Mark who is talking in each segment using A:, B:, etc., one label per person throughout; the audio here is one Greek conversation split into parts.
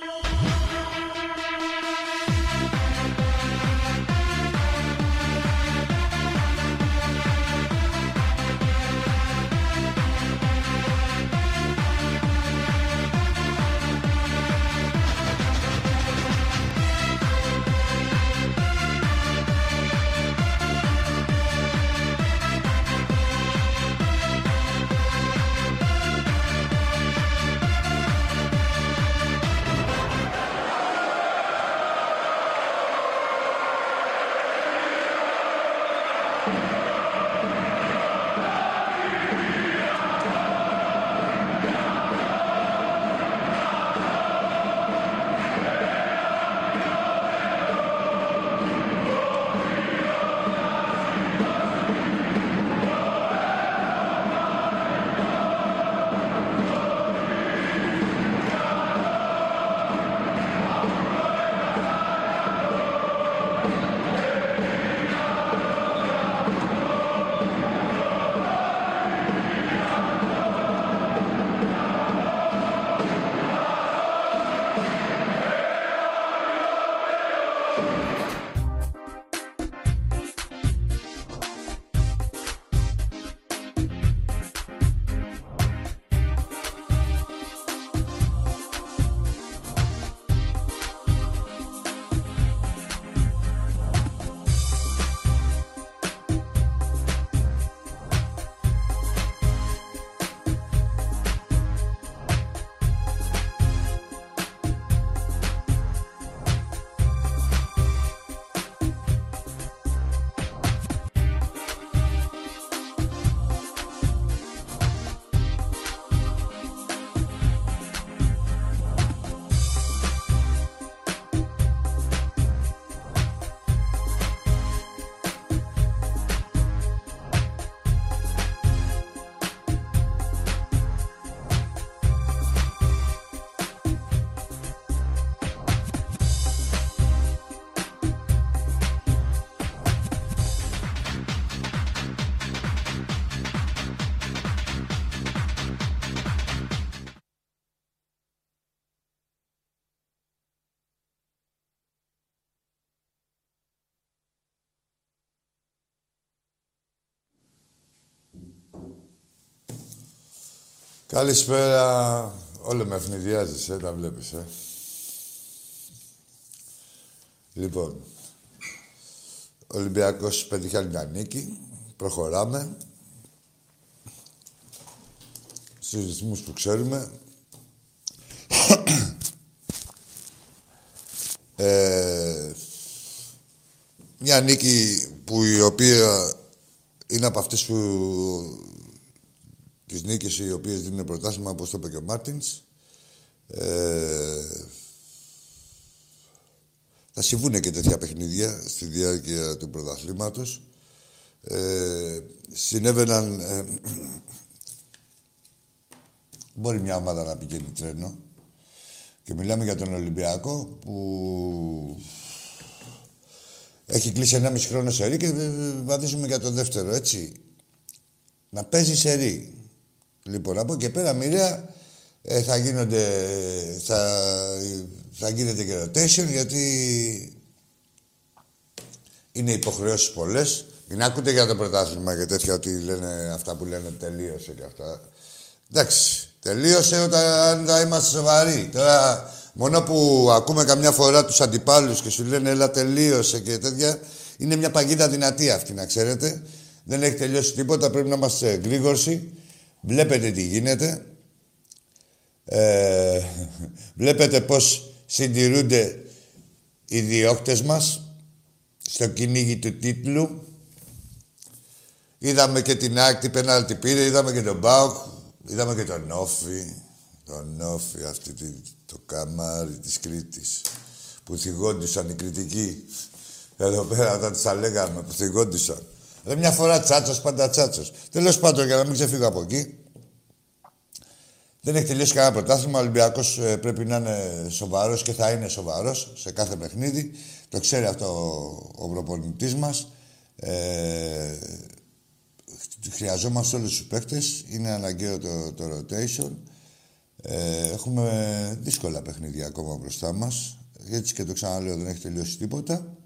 A: Thank you. Καλησπέρα. Όλο με ευνηδιάζεις, ε, τα βλέπεις, ε. Λοιπόν, ο Ολυμπιακός πετύχει άλλη μια νίκη. Προχωράμε. Στους ρυθμούς που ξέρουμε. ε, μια νίκη που η οποία είναι από αυτές που τις νίκες οι οποίες δίνουν πρωτάθλημα, όπως το είπε και ο Μάρτινς. Ε, θα συμβούν και τέτοια παιχνίδια στη διάρκεια του πρωταθλήματος. Ε, συνέβαιναν... Ε, μπορεί μια ομάδα να πηγαίνει τρένο. Και μιλάμε για τον Ολυμπιακό που έχει κλείσει ένα μισή χρόνο σε και βαδίζουμε για τον δεύτερο, έτσι. Να παίζει σε Λοιπόν, από εκεί πέρα μοιραία ε, θα γίνονται, θα, θα γίνεται και rotation γιατί είναι υποχρεώσεις πολλές. Μην ακούτε για το πρωτάθλημα και τέτοια ότι λένε αυτά που λένε τελείωσε και αυτά. Εντάξει, τελείωσε όταν θα είμαστε σοβαροί. Τώρα, μόνο που ακούμε καμιά φορά τους αντιπάλους και σου λένε έλα τελείωσε και τέτοια, είναι μια παγίδα δυνατή αυτή, να ξέρετε. Δεν έχει τελειώσει τίποτα, πρέπει να είμαστε σε γρήγορση. Βλέπετε τι γίνεται. Ε, βλέπετε πώς συντηρούνται οι διώκτες μας στο κυνήγι του τίτλου. Είδαμε και την άκτη πέναλτη πήρε, είδαμε και τον Μπάουκ, είδαμε και τον Όφη. Τον Όφη, αυτή το καμάρι της Κρήτης. Που θυγόντουσαν οι κριτικοί. Εδώ πέρα όταν τους τα λέγαμε, που θυγόντουσαν. Δεν μια φορά τσάτσος, πάντα τσάτσος. Τέλος πάντων, για να μην ξεφύγω από εκεί, δεν έχει τελειώσει κανένα πρωτάθλημα. Ο Ολυμπιακός ε, πρέπει να είναι σοβαρός και θα είναι σοβαρός σε κάθε παιχνίδι. Το ξέρει αυτό ο, ο προπονητής μας. Ε, χρειαζόμαστε όλους τους παίκτες. Είναι αναγκαίο το, το rotation. Ε, έχουμε δύσκολα παιχνίδια ακόμα μπροστά μας. Έτσι και το ξαναλέω, δεν έχει τελειώσει τίποτα.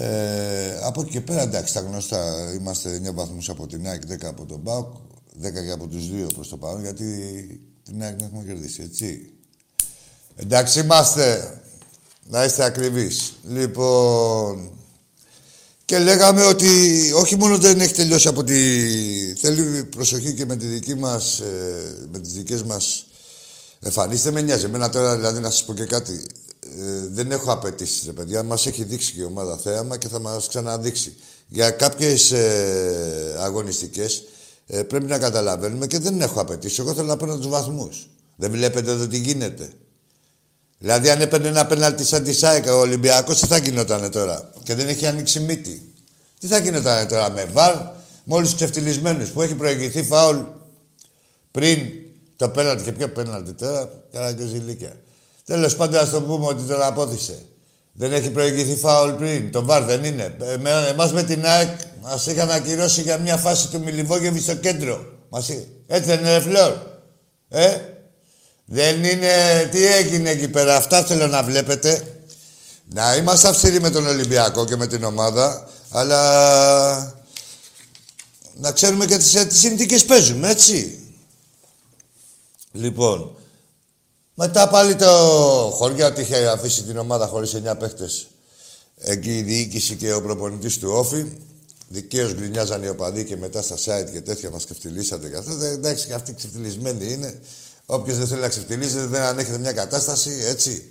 A: Ε, από εκεί και πέρα, εντάξει, τα γνωστά, είμαστε 9 βαθμούς από την ΑΕΚ, 10 από τον ΠΑΟΚ, 10 και από τους δύο προς το παρόν, γιατί την ΑΕΚ δεν έχουμε κερδίσει, έτσι. Εντάξει είμαστε. Να είστε ακριβείς. Λοιπόν... Και λέγαμε ότι όχι μόνο δεν έχει τελειώσει από τη... Θέλει προσοχή και με τη δική μας... Ε, με τις δικές μας... Εμφανίστε με νοιάζει. Εμένα τώρα δηλαδή να σας πω και κάτι. Ε, δεν έχω απαιτήσεις, ρε παιδιά. Μας έχει δείξει και η ομάδα θέαμα και θα μας ξαναδείξει. Για κάποιες ε, αγωνιστικές ε, πρέπει να καταλαβαίνουμε και δεν έχω απαιτήσεις. Εγώ θέλω να παίρνω τους βαθμούς. Δεν βλέπετε εδώ τι γίνεται. Δηλαδή, αν έπαιρνε ένα πέναλτι σαν τη ΣΑΕΚΑ ο Ολυμπιακός, τι θα γινόταν τώρα; Και δεν έχει ανοίξει μύτη. Τι θα γινόταν τώρα με βαρ, με όλου του ξεφτυλισμένους που έχει προηγηθεί φάουλ πριν το πέναλτι. Και ποιο πέναλτι τώρα, καλά και ζηλίκια. Τέλος πάντων, ας το πούμε ότι τον απόθυσε. Δεν έχει προηγηθεί φάουλ πριν. Το βαρ δεν είναι. Ε, Εμάς με την ΑΕΚ μας είχαν ακυρώσει για μια φάση του Μιλιβόγεβι στο κέντρο. Μας... Έτσι δεν είναι, Φλόρ; Ε, δεν είναι... Τι έγινε εκεί πέρα. Αυτά θέλω να βλέπετε. Να είμαστε αυστηροί με τον Ολυμπιακό και με την ομάδα, αλλά να ξέρουμε και τις, τις συνθήκες παίζουμε, έτσι. Λοιπόν, μετά πάλι το χωριό ότι είχε αφήσει την ομάδα χωρίς 9 παίχτες. Εκεί η διοίκηση και ο προπονητής του Όφη. Δικαίως γκρινιάζαν οι οπαδοί και μετά στα site και τέτοια μας ξεφτυλίσατε και αυτό. Εντάξει, και αυτοί ξεφτυλισμένοι είναι. Όποιος δεν θέλει να ξεφτυλίζεται δεν ανέχεται μια κατάσταση, έτσι.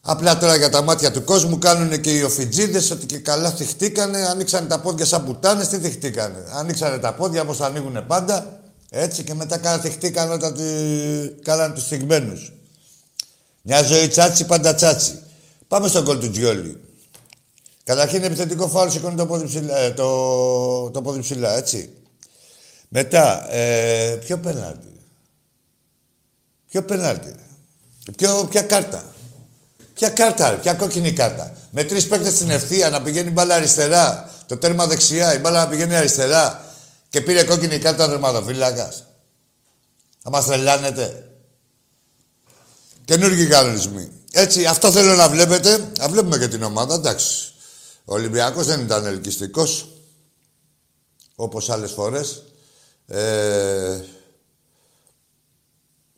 A: Απλά τώρα για τα μάτια του κόσμου κάνουν και οι οφιτζίδες ότι και καλά θυχτήκανε, ανοίξανε τα πόδια σαν πουτάνες, τι θυχτήκανε; Ανοίξανε τα πόδια όπω ανοίγουν πάντα, έτσι και μετά κάνα θυχτήκαν όταν τη... κάνανε τους θυγμένους. Μια ζωή τσάτσι, πάντα τσάτσι. Πάμε στον κόλ του Τζιόλι. Καταρχήν επιθετικό φάουλ σηκώνει το πόδι ψηλά, ε, το, το πόδι ψηλά, έτσι. Μετά, ε, ποιο πέναλτι. Ποιο πέναλτι. Ποιο, ποια κάρτα. Ποια κάρτα, ποια κόκκινη κάρτα. Με τρεις παίκτες στην ευθεία να πηγαίνει μπάλα αριστερά, το τέρμα δεξιά, η μπάλα να πηγαίνει αριστερά και πήρε κόκκινη κάρτα δερματοφύλακας. Θα μας τρελάνετε. Καινούργιοι κανονισμοί. Έτσι, αυτό θέλω να βλέπετε. Να βλέπουμε και την ομάδα, εντάξει. Ο Ολυμπιακός δεν ήταν ελκυστικός όπως άλλες φορές. Ε,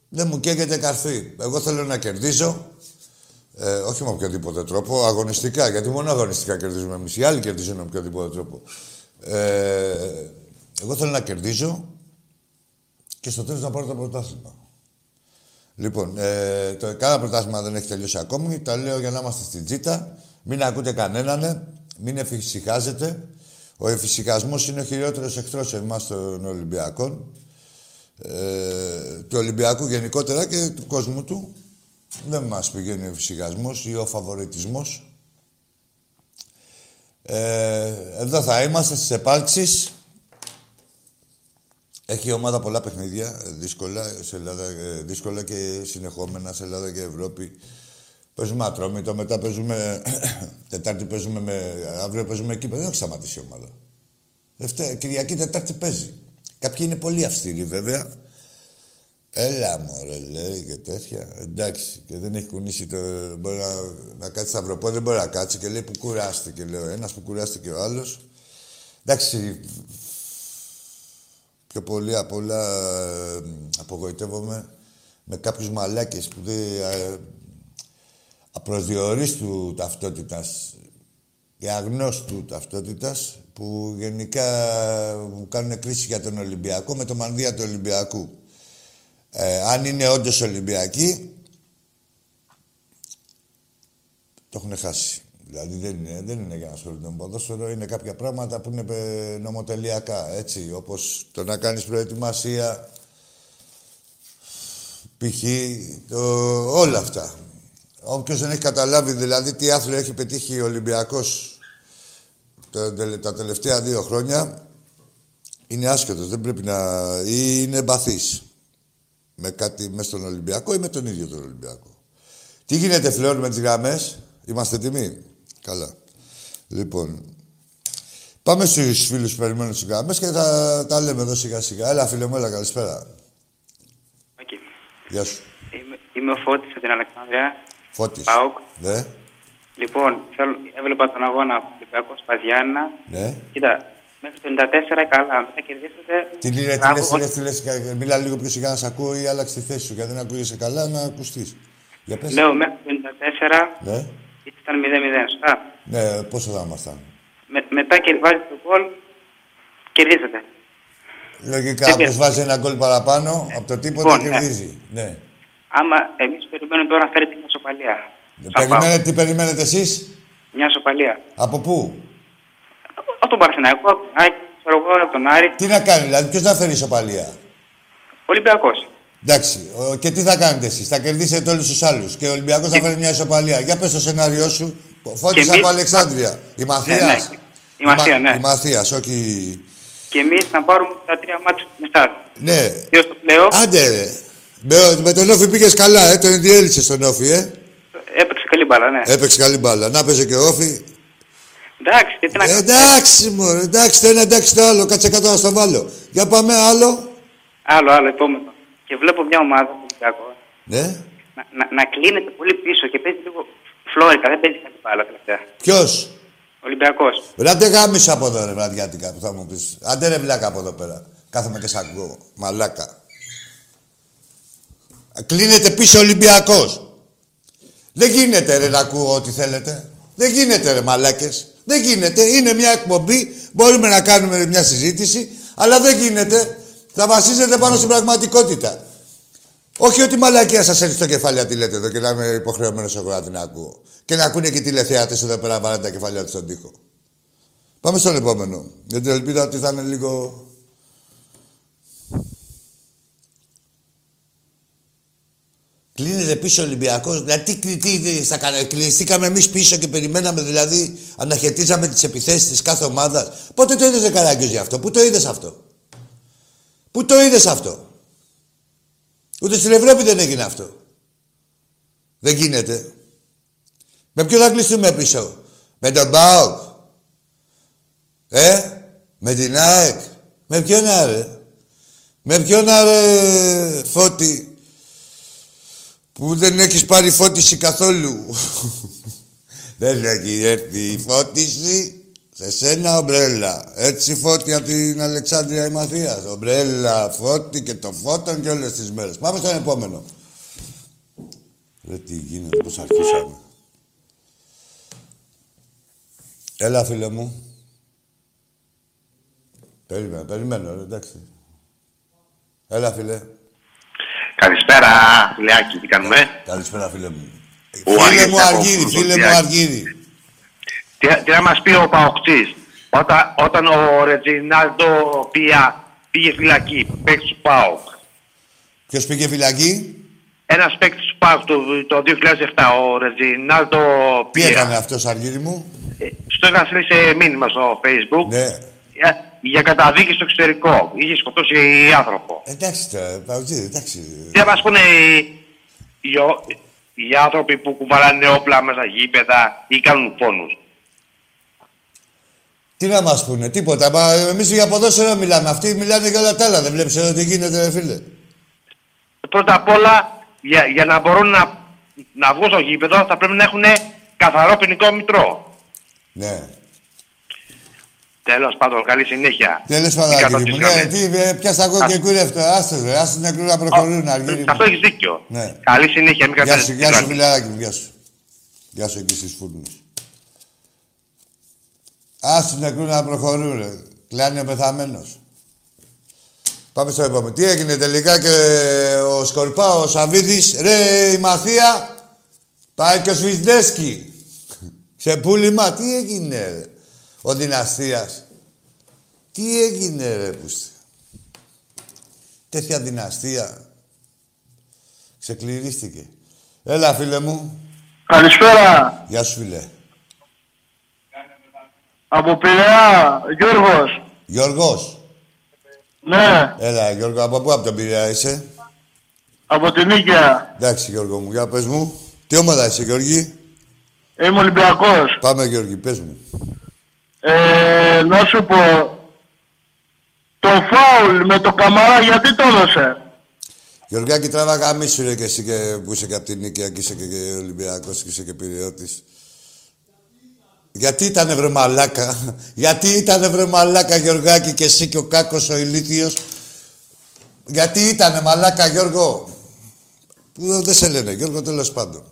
A: δεν μου καίγεται καρφί. Εγώ θέλω να κερδίζω. Ε, όχι με οποιοδήποτε τρόπο, αγωνιστικά. Γιατί μόνο αγωνιστικά κερδίζουμε εμείς. Οι άλλοι κερδίζουν με οποιοδήποτε τρόπο. Ε, εγώ θέλω να κερδίζω και στο τέλος να πάρω το πρωτάθλημα. Λοιπόν, ε, το, cada πρωτάθλημα δεν έχει τελειώσει ακόμη. Τα λέω για να είμαστε στην τζίτα. Μην ακούτε κανέναν. Μην εφησυχάζετε. Ο εφησυχασμός είναι ο χειρότερος εχθρός εμάς των Ολυμπιακών ε, του Ολυμπιακού γενικότερα και του κόσμου του. Δεν μας πηγαίνει ο φυσικασμός ή ο φαβορετισμός. Ε, εδώ θα είμαστε στις επάλξεις. Έχει η ομάδα πολλά παιχνίδια, δύσκολα, σε Ελλάδα, ε, δύσκολα και συνεχόμενα σε Ελλάδα και Ευρώπη. Παίζουμε ατρόμητο, μετά παίζουμε... Τετάρτη παίζουμε με... Αύριο παίζουμε εκεί, δεν έχει σταματήσει η ομάδα. Δευτέρα, Κυριακή, Τετάρτη παίζει. Κάποιοι είναι πολύ αυστηροί βέβαια. Έλα μωρέ, λέει και τέτοια. Εντάξει, και δεν έχει κουνήσει το... Μπορεί να, να κάτσει σταυροπό, δεν μπορεί να κάτσει και λέει που κουράστηκε, λέω. Ένας που κουράστηκε ο άλλος. Εντάξει, πιο πολύ απ' όλα ε, απογοητεύομαι με κάποιους μαλάκες που δεν... Ε, απροσδιορίστου ταυτότητας και αγνώστου ταυτότητας που γενικά μου κάνουν κρίση για τον Ολυμπιακό με το μανδύα του Ολυμπιακού. Ε, αν είναι όντως Ολυμπιακοί, το έχουν χάσει. Δηλαδή δεν είναι, δεν είναι για να ασχολούνται με ποδόσφαιρο, είναι κάποια πράγματα που είναι νομοτελειακά, έτσι, όπως το να κάνεις προετοιμασία, π.χ. όλα αυτά. Όποιος δεν έχει καταλάβει δηλαδή τι άθλιο έχει πετύχει ο Ολυμπιακός τα τελευταία δύο χρόνια είναι άσχετος, δεν πρέπει να... ή είναι μπαθής. Με κάτι μέσα στον Ολυμπιακό ή με τον ίδιο τον Ολυμπιακό. Τι γίνεται φλέον με τις γραμμές, είμαστε έτοιμοι; Καλά. Λοιπόν, πάμε στους φίλους που περιμένουν στις γραμμές και θα τα λέμε εδώ σιγά σιγά. Έλα φίλε μου, έλα καλησπέρα. Γεια σου.
B: Είμαι, είμαι ο Φώτης από την Αλεξάνδρεια.
A: Φώτης.
B: ΠΑΟΚ.
A: Ναι,
B: Λοιπόν, θέλω, έβλεπα τον αγώνα Ολυμπιακό Παδιάννα.
A: ναι.
B: Κοίτα, μέχρι το 94 καλά. Μετά κερδίσατε.
A: Τι λες, τι
B: Μπράβο,
A: λες, τι λες, τι λες, κα- μίλα λίγο πιο σιγά να σε ακούω ή άλλαξε τη θέση σου, γιατί δεν ακούγεσαι καλά να ακουστείς. Για πες.
B: Λέω μέχρι το 94
A: Ναι,
B: ήταν 0-0, σωστά.
A: ναι, πόσο θα ήμασταν;
B: Με, μετά και βάζει το γκολ, κερδίσατε.
A: Λογικά,
B: Τι
A: όποιος
B: πες.
A: βάζει ένα γκολ παραπάνω, από το τίποτα
B: Λοιπόν, ναι.
A: κερδίζει. Ναι.
B: Άμα εμείς περιμένουμε τώρα να φέρετε μια σοπαλία. Σαν
A: Περιμένετε,
B: ΠΑΟΚ.
A: τι περιμένετε εσείς,
B: Μια σοπαλία.
A: από πού,
B: Από τον Παρθεναϊκό, από τον Άκη, ξέρω εγώ, από τον Άρη.
A: τι να κάνει, δηλαδή, ποιος θα φέρει ισοπαλία.
B: Ολυμπιακός.
A: Εντάξει, ο- και τι θα κάνετε εσείς, θα κερδίσετε όλους τους άλλους και ο Ολυμπιακός θα φέρει μια ισοπαλία. Για πες το σενάριό σου, φώτισα
B: εμείς-
A: από Αλεξάνδρεια. Η Μαθίας.
B: ναι. Η Μαθία, ναι.
A: Η Μαθίας, όχι...
B: Και εμείς να πάρουμε τα τρία μάτια μετά.
A: Ναι,
B: Δύο στο πλέον,
A: άντε ρε. Με, με τον Όφη πήγες καλά, ε, τον διέλυσε στον Όφη, ε.
B: έπαιξε καλή μπάλα, ναι.
A: Έπαιξε καλή μπάλα. Να παίζει και ο Όφη.
B: Εντάξει, και τι να
A: Ε,
B: κάνω.
A: εντάξει, μωρέ, εντάξει το ένα, εντάξει το άλλο. Κάτσε κάτω να στο βάλω. Για πάμε άλλο.
B: Άλλο, άλλο, επόμενο. Και βλέπω μια ομάδα του Ολυμπιακού
A: Ναι.
B: να, να, να κλείνεται πολύ πίσω και παίζει λίγο φλόρικα. Δεν παίζει καλή μπάλα τελευταία.
A: Ποιος;
B: Ολυμπιακός.
A: Ρε, άντε γάμισα από εδώ, ρε, βραδιάτικα, που θα μου πεις. Άντε ρε, βλάκα από εδώ πέρα. Κάθομαι και σ' ακούω. Μαλάκα. Κλείνεται πίσω ο Ολυμπιακός. Δεν γίνεται, ρε, να ακούω ό,τι θέλετε. Δεν γίνεται, ρε, μαλάκες. Δεν γίνεται. Είναι μια εκπομπή. Μπορούμε να κάνουμε μια συζήτηση. Αλλά δεν γίνεται. Θα βασίζεται πάνω στην πραγματικότητα. Όχι ότι μαλακία σας έρθει στο κεφάλι να τη λέτε εδώ και να είμαι υποχρεωμένος εγώ να την ακούω. Και να ακούνε και τηλεθεάτες εδώ πέρα βαράνε τα κεφάλια τους στον τοίχο. Πάμε στον επόμενο. Γιατί ελπίδα ότι θα είναι λίγο. Κλείνεται πίσω ο Ολυμπιακός. Δηλαδή, τι, τι, τι θα κάνουμε. Κλειστήκαμε εμείς πίσω και περιμέναμε, δηλαδή, αναχαιτίζαμε τις επιθέσεις της κάθε ομάδας. Πότε το είδες Καράγκιο γι' αυτό, πού το είδες αυτό; Πού το είδες αυτό. Ούτε στην Ευρώπη δεν έγινε αυτό. Δεν γίνεται. Με ποιο θα κλειστούμε πίσω; Με τον ΠΑΟΚ. Ε. Με την ΑΕΚ. Με ποιον άρε; Με ποιον άρε φώτη. Που δεν έχεις πάρει φώτιση καθόλου; δεν έχει έρθει η φώτιση. Σε σένα ομπρέλα. Έτσι φώτη από την Αλεξάνδρεια η Μαθίας. Ομπρέλα, φώτη και το φώτον και όλες τις μέρες. Πάμε στον επόμενο. Ρε τι γίνεται, πώς αρχίσαμε. Έλα φίλε μου. Περίμενα, περιμένω, ρε, εντάξει. Έλα φίλε.
C: Καλησπέρα, φιλεάκι, τι κάνουμε;
A: Καλησπέρα φίλε μου.
C: Ο
A: φίλε
C: Αργύρης
A: μου
C: από
A: Αργύρη, φίλε μου
C: Κουλτουριάκη.
A: Αργύρη.
C: Τι, τι να μας πει ο Παοκτής; Όταν, όταν ο Ρετζινάλντο Πία πήγε φυλακή, παίκτης του ΠΑΟΚ.
A: Ποιος πήγε φυλακή,
C: Ένας παίκτης του ΠΑΟΚ το, το 2007, ο Ρετζινάλντο
A: τι
C: Πία.
A: έκανε αυτός Αργύρη
C: Ε, Στο είχα στείλει σε μήνυμα στο facebook
A: Ναι.
C: για, για καταδίκη στο εξωτερικό. Είχε σκοτώσει άνθρωπο.
A: Εντάξει τώρα, Παουτζή, εντάξει.
C: Τι να μας πούνε οι, οι, οι άνθρωποι που κουβαλάνε όπλα μέσα γήπεδα ή κάνουν πόνους.
A: Τι να μας πούνε, τίποτα. Μα εμείς για ποδόσφαιρο μιλάμε. Αυτοί μιλάνε για όλα τα άλλα. Δεν βλέπεις εδώ τι γίνεται, ρε φίλε.
C: Πρώτα απ' όλα, για, για να μπορούν να, να βγουν στο γήπεδο, θα πρέπει να έχουν καθαρό ποινικό μητρό.
A: Ναι.
C: Τέλος πάντων, καλή συνέχεια.
A: Τέλος
C: Μην
A: πάντων, Αργύρη μου.
C: κατοπτήσαμε.
A: Ναι, τι, ε, πιάσα εγώ και κούρευτο. Άστος, ρε. Άστος νεκρού να προχωρούν, Αργύρη
C: Αυτό
A: μου.
C: έχεις δίκιο.
A: Ναι.
C: Καλή συνέχεια, μην
A: Γεια σου,
C: κατέβεις
A: γεια σου,
C: την
A: φιλαράκι μου, γεια σου. Γεια σου εκεί στις φούρνες. Άστος νεκρού να προχωρούν, ρε. Κλάνει ο πεθαμένος. Πάμε στο επόμενο. Τι έγινε τελικά και ο Σκορπά, ο Σαββίδης, ρε η Μαθία, πάει και ο Σβισδέσκι. Σε πούλημα, τι έγινε ρε. Ο Δυναστείας. Τι έγινε ρε πούστε. Τέτοια δυναστεία. Ξεκληρίστηκε. Έλα φίλε μου.
D: Καλησπέρα.
A: Γεια σου φίλε.
D: Από Πειραιά, Γιώργος.
A: Γιώργος.
D: Ναι,
A: Έλα Γιώργο, από πού από τον Πειραιά είσαι;
D: από την Νίκαια.
A: Εντάξει Γιώργο μου, για πες μου. Τι ομάδα είσαι Γιώργη;
D: Είμαι Ολυμπιακός.
A: Πάμε Γιώργη, πες μου.
D: Ε, να σου πω, το φάουλ με το καμαρά γιατί το έδωσε;
A: Γεωργάκη, τράβα γαμίσου ρε και εσύ και, που είσαι και από την Νίκαια και είσαι και, και Ολυμπιακός και είσαι και Πυριώτης. Γιατί ήταν βρε μαλάκα, γιατί ήταν βρε μαλάκα Γεωργάκη και εσύ και ο Κάκος ο ηλίθιος. Γιατί ήτανε μαλάκα Γιώργο. Που δεν σε λένε Γιώργο τέλος πάντων.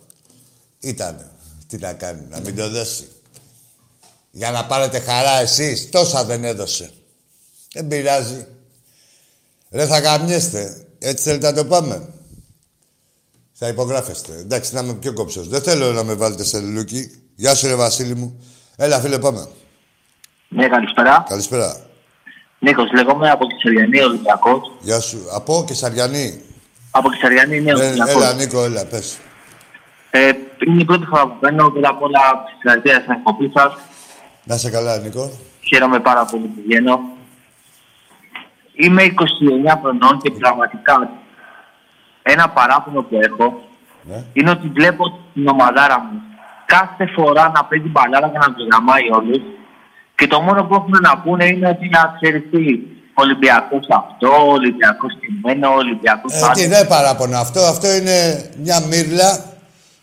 A: Ήτανε. Τι να κάνει, να μην το δώσει. Για να πάρετε χαρά εσείς. Τόσα δεν έδωσε. Δεν πειράζει. Ρε θα γαμιέστε. Έτσι θέλετε να το πάμε. Θα υπογράφεστε. Εντάξει, να είμαι πιο κόψος. Δεν θέλω να με βάλετε σε λούκι. Γεια σου ρε Βασίλη μου. Έλα φίλε πάμε.
E: Ναι, καλησπέρα.
A: Καλησπέρα.
E: Νίκος, λέγομαι από Κεσαριανή Ολυμπιακός.
A: Γεια σου. Από και Σαριανή.
E: Από Κεσαριανή, ναι,
A: Ε,
E: Ολυμπιακός.
A: έλα Νίκο, έλα πες.
E: Ε, είναι η πρώτη φορά που παίρνω. Πρώτα απ' όλα, συγχαρητήρια στην εκπομπή σας.
A: Να σε καλά Νίκο.
E: Χαίρομαι πάρα πολύ που βγαίνω. Είμαι 29 χρονών και πραγματικά ένα παράπονο που έχω
A: Ναι.
E: είναι ότι βλέπω την ομαδάρα μου κάθε φορά να παίζει μπαλάρα και να τους γαμάει όλους και το μόνο που έχουν να πούνε είναι ότι να ξέρεις τι, Ολυμπιακός αυτό, Ολυμπιακός τιμένο, Ολυμπιακός
A: Ε,
E: άλλο.
A: τι δεν παράπονο αυτό. Αυτό είναι μια μύρλα.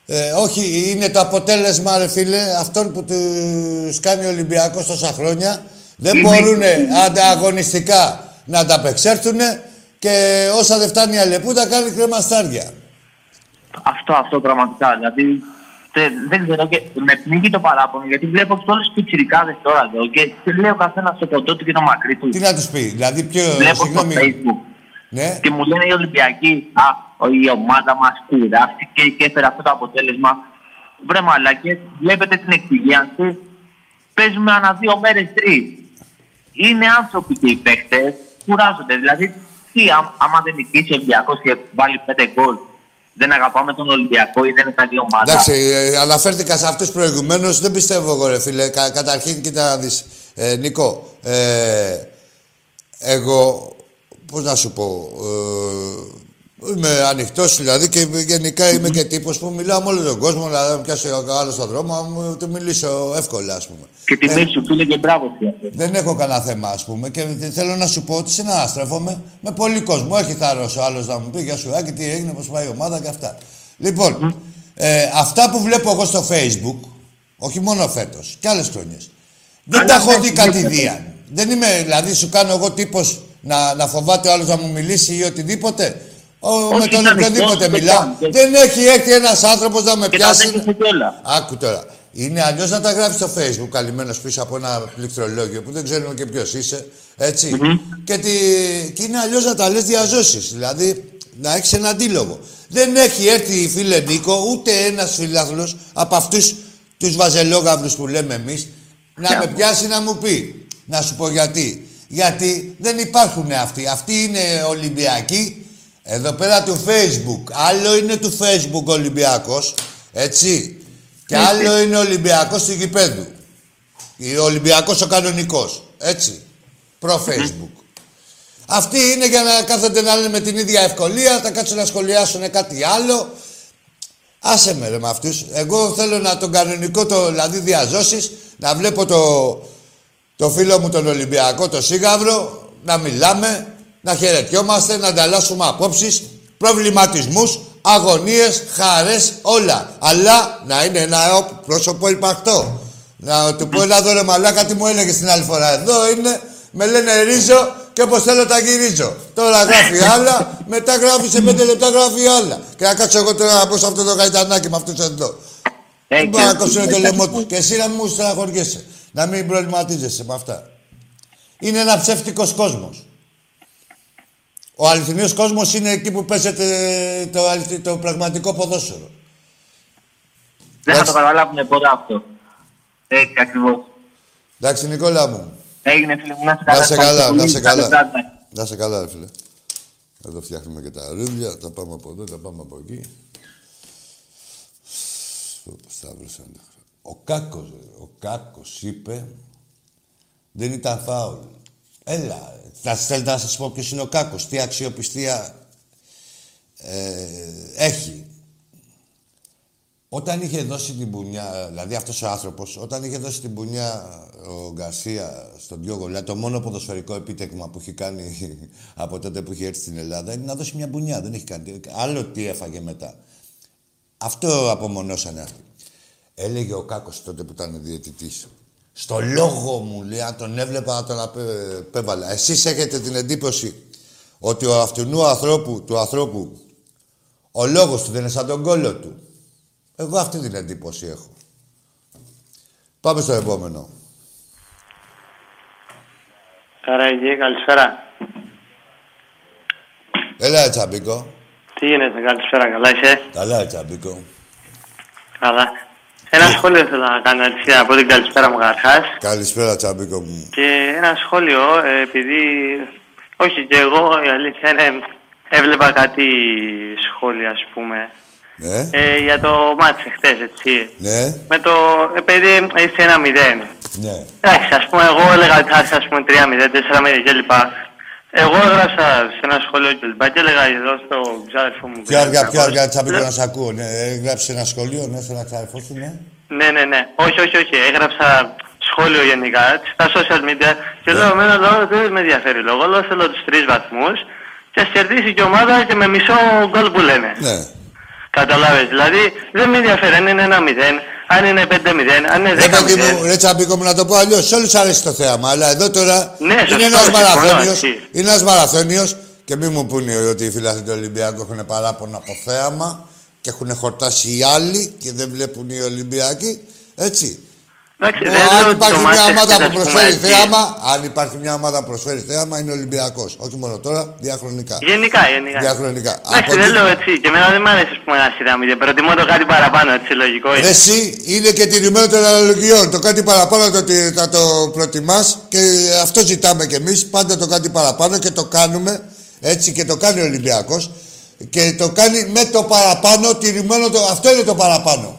A: Ε, όχι, είναι το αποτέλεσμα, ρε φίλε, αυτών που τους κάνει ο Ολυμπιακός τόσα χρόνια. Δεν
E: Είναι-
A: μπορούν ανταγωνιστικά να ανταπεξέλθουν και όσα δεν φτάνει η Αλεπούτα κάνει κρεμαστάρια.
E: Αυτό, αυτό πραγματικά. Δηλαδή, τε- δεν ξέρω και με πνίγει το παράπονο γιατί βλέπω και όλους του πιτσιρικάδες τώρα εδώ και, και λέει ο καθένας στο ποτό του και το μακρύ του.
A: Τι να τους πει, δηλαδή ποιο,
E: Βλέπω στο
A: συγγνώμη,
E: facebook
A: ναι,
E: και μου λένε οι Ολυμπιακοί, Α, ο- η ομάδα μας κουράστηκε και έφερε αυτό το αποτέλεσμα. Βρε μαλάκες, βλέπετε την εξυγίανση. Παίζουμε ανά δύο μέρες τρεις. Είναι άνθρωποι και οι παίχτε, κουράζονται. Δηλαδή, τι, ά- άμα δεν νικήσει ο Ολυμπιακός και βάλει πέντε γκολ, δεν αγαπάμε τον Ολυμπιακό ή δεν είναι καλή ομάδα.
A: Εντάξει, ε, αναφέρθηκα σε αυτούς προηγουμένως, δεν πιστεύω εγώ ρε φίλε. Κα, καταρχήν, κοίτα να δεις. Ε, Νίκο, ε, εγώ, πώς να σου πω, ε, είμαι ανοιχτός δηλαδή και γενικά είμαι και τύπος που μιλάω με όλο τον κόσμο, δηλαδή να πιάσει ο άλλος στον δρόμο, να μου του μιλήσω εύκολα ας πούμε.
E: Και τιμή σου, φίλε, και μπράβο σου. για αυτό.
A: Δεν έχω κανένα θέμα, ας πούμε, και θέλω να σου πω ότι συναναστρέφομαι με πολύ κόσμο. Έχει θάρρος ο άλλος να μου πει για σου, Άκη, τι έγινε, πώς πάει η ομάδα και αυτά. Λοιπόν, ε, αυτά που βλέπω εγώ στο Facebook, όχι μόνο φέτος, και άλλες χρονιές, δεν
E: Αλλά
A: τα έχω
E: ναι,
A: δει
E: ναι,
A: κατηδίαν. Δεν είμαι, δηλαδή, σου κάνω εγώ τύπος να, να φοβάται ο άλλος να μου μιλήσει ή οτιδήποτε. Ο, με
E: Όχι,
A: τον
E: ήταν
A: οποιοδήποτε
E: εκτός,
A: μιλάω.
E: δεν κάνει.
A: Δεν έχει έρθει ένας άνθρωπος να με
E: Και τα
A: πιάσει.
E: δέχεσαι κιόλα.
A: Άκου τώρα. Είναι αλλιώς να τα γράφεις στο facebook καλυμμένος πίσω από ένα πληκτρολόγιο που δεν ξέρουμε και ποιος είσαι. ετσι και, τι... και είναι αλλιώς να τα λες διαζώσεις. Δηλαδή να έχεις ένα αντίλογο. Δεν έχει έρθει φίλε Νίκο ούτε ένας φιλάθλος από αυτούς τους βαζελόγαυρους που λέμε εμείς να
E: Ποια;
A: με πιάσει να μου πει. Να σου πω γιατί. Γιατί δεν υπάρχουν αυτοί. Αυτοί είναι Ολυμπιακοί εδώ πέρα του Facebook. Άλλο είναι του Facebook Ολυμπιακός, έτσι. Και άλλο είναι Ολυμπιακός του γηπέδου. Ο Ολυμπιακός ο κανονικός, έτσι. Προ-Facebook. Αυτοί είναι για να κάθονται να λένε με την ίδια ευκολία, θα κάτσουν να σχολιάσουν κάτι άλλο. Άσε με ρε με αυτούς. Εγώ θέλω να τον κανονικό, το, δηλαδή διαζώσεις, να βλέπω το, το φίλο μου τον Ολυμπιακό, το Σίγαυρο, να μιλάμε, να χαιρετιόμαστε, να ανταλλάσσουμε απόψεις, προβληματισμούς, αγωνίες, χαρές, όλα. Αλλά να είναι ένα ο- πρόσωπο υπαρκτό. Να του πω, έλα εδώ ρε μαλάκα, τι μου έλεγες την άλλη φορά. Εδώ είναι, με λένε ρίζο και όπως θέλω τα γυρίζω. Τώρα γράφει άλλα, μετά γράφει σε πέντε λεπτά γράφει άλλα. Και να κάτσω εγώ τώρα να πω σε αυτό το γαϊτανάκι με αυτούς εδώ.
E: Ε,
A: Δεν μπορεί να
E: και-
A: κόψουν το λαιμό του. Και εσύ να μου στεναχωριέσαι. Να μην προβληματίζεσαι με αυτά. Είναι ένα ψεύτικος κόσμος. Ο αληθινός κόσμος είναι εκεί που παίζεται το, αληθι- το πραγματικό ποδόσφαιρο.
E: Δεν θα
A: Εντάξει.
E: το καταλάβουν ποτέ αυτό. Έτσι ακριβώς.
A: Εντάξει, Νικόλα μου.
E: Έγινε φίλε μου, να σε καλά.
A: Να σε
E: Ευχαριστώ
A: καλά,
E: πολύ.
A: να σε
E: Καλή
A: καλά.
E: βράδυ.
A: Να σε καλά, ρε φίλε. Εδώ φτιάχνουμε και τα ρούδια, τα πάμε από εδώ, τα πάμε από εκεί. Πω, πω, σταύρωσαν τα χρόνια. Ο Κάκος, ρε, ο Κάκος είπε, δεν ήταν φάουλ. Έλα, θα θέλετε να σας πω ποιος είναι ο Κάκος, τι αξιοπιστία ε, έχει. Όταν είχε δώσει την πουνιά, δηλαδή αυτός ο άνθρωπος, όταν είχε δώσει την πουνιά ο Γκαρσία στον Διόγο, δηλαδή το μόνο ποδοσφαιρικό επίτευγμα που έχει κάνει από τότε που είχε έρθει στην Ελλάδα είναι να δώσει μια πουνιά. Δεν έχει κάνει. Άλλο τι έφαγε μετά. Αυτό απομονώσανε αυτοί. Έλεγε ο Κάκος τότε που ήταν διαιτητής. Στο λόγο μου, λέει, αν τον έβλεπα να τον απέ- απέβαλα. Εσείς έχετε την εντύπωση ότι ο αυτού ανθρώπου, του ανθρώπου, ο λόγος του δεν είναι σαν τον κόλλο του; Εγώ αυτή την εντύπωση έχω. Πάμε στο επόμενο.
F: Καραγί, καλησπέρα.
A: Έλα, Τσαμπίκο.
F: Τι γίνεται, καλησπέρα, καλά είσαι;
A: Καλά, Τσαμπίκο.
F: Καλά. Ένα σχόλιο θέλω να κάνω έτσι από την καλησπέρα μου καταρχάς.
A: Καλησπέρα, Τσαμπίκο μου.
F: Και ένα σχόλιο, ε, επειδή όχι και εγώ, η αλήθεια είναι, έβλεπα κάτι σχόλια, ας πούμε,
A: Ναι,
F: ε, για το μάτς χτες, έτσι.
A: ναι,
F: Με το, επειδή είσαι ένα μηδέν.
A: ναι.
F: Εντάξει, ας πούμε, εγώ έλεγα ότι θα είσαι, ας πούμε, 3-0, 4-0 κλπ. Εγώ έγραψα σε ένα σχόλιο κλπ. Και έλεγα εδώ στο ξάδερφο μου.
A: Πιο αργά, πιο αργά, Τσαμπίκο,
F: Λέω-
A: να σ' ακούω. Ναι, έγραψε ένα σχολείο, ναι, σε ένα ξαδερφό σου, ναι.
F: Ναι, ναι, ναι. Όχι, όχι, όχι. Έγραψα σχόλιο γενικά στα social media και
A: Ναι.
F: λέω: Εμένα λέω, δεν με ενδιαφέρει λόγο. Λέω: Θέλω τους τρεις βαθμούς και ας κερδίσει και η ομάδα και με μισό γκολ που λένε.
A: Ναι.
F: Καταλάβες. Δηλαδή δεν με ενδιαφέρει αν είναι ένα 0, αν είναι 5-0, αν είναι
A: Ρε παιδί
F: 10-0.
A: μου, ρε Τσαμπίκο μου, να το πω αλλιώς. Σε όλους αρέσει το θέαμα. Αλλά εδώ τώρα
F: Ναι,
A: είναι
F: σωστό,
A: ένας
F: συμφωνώ,
A: μαραθώνιος.
F: έτσι.
A: Είναι ένας μαραθώνιος και μην μου πούνε ότι οι φίλοι του Ολυμπιακού έχουν παράπονα από θέαμα και έχουν χορτάσει οι άλλοι και δεν βλέπουν οι Ολυμπιακοί. Έτσι.
F: Εντάξει,
A: Ο-
F: δεν λέω
A: αν
F: ότι
A: υπάρχει
F: το
A: μια
F: μάτς
A: ομάδα
F: χθες,
A: που
F: ας πούμε,
A: προσφέρει
F: έτσι.
A: θέαμα, αν υπάρχει μια ομάδα που προσφέρει θέαμα, είναι Ολυμπιακός. Όχι μόνο τώρα, διαχρονικά.
F: Γενικά, γενικά.
A: Διαχρονικά.
F: Εντάξει,
A: Από
F: δεν
A: εκεί-
F: λέω έτσι. Και εμένα δεν μ' αρέσει ας πούμε, ένα σειρά Προτιμώ το κάτι παραπάνω, έτσι λογικό
A: Ρε
F: είναι.
A: εσύ είναι και τηρημένο των αναλογιών. Το κάτι παραπάνω το, τι- θα το προτιμάς και αυτό ζητάμε κι εμείς. Πάντα το κάτι παραπάνω και το κάνουμε έτσι και το κάνει ο Ολυμπιακός και το κάνει με το παραπάνω τηρημένο. Το, αυτό είναι το παραπάνω.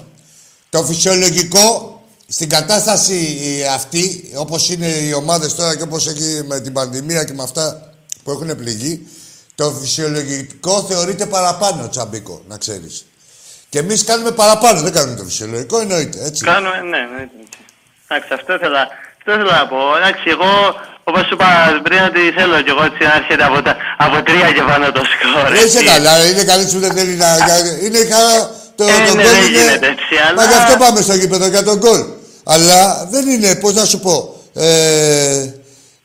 A: Το φυσιολογικό στην κατάσταση ε, αυτή, όπως είναι οι ομάδες τώρα και όπως έχει με την πανδημία και με αυτά που έχουν πληγεί, το φυσιολογικό θεωρείται παραπάνω, Τσαμπίκο, να ξέρεις. Και εμείς κάνουμε παραπάνω, δεν κάνουμε το φυσιολογικό, εννοείται, έτσι.
F: Κάνουμε, ναι, ναι. έτσι. Εντάξει, αυτό ήθελα, αυτό ήθελα να πω. Εντάξει, εγώ, όπως σου είπα πριν, ότι θέλω κι εγώ έτσι να έρχεται από, τα, από τρία και πάνω το σκορ.
A: Δεν είσαι
F: έτσι.
A: καλά, είναι καλή που δεν θέλει να... Είναι η χαρά... Το,
F: Ε,
A: το
F: ναι,
A: γκολ
F: δεν
A: είναι...
F: γίνεται έτσι, αλλά-
A: Μα γι' αυτό πάμε στο γήπεδο, για τον γκολ. Αλλά δεν είναι, πώς να σου πω, ε,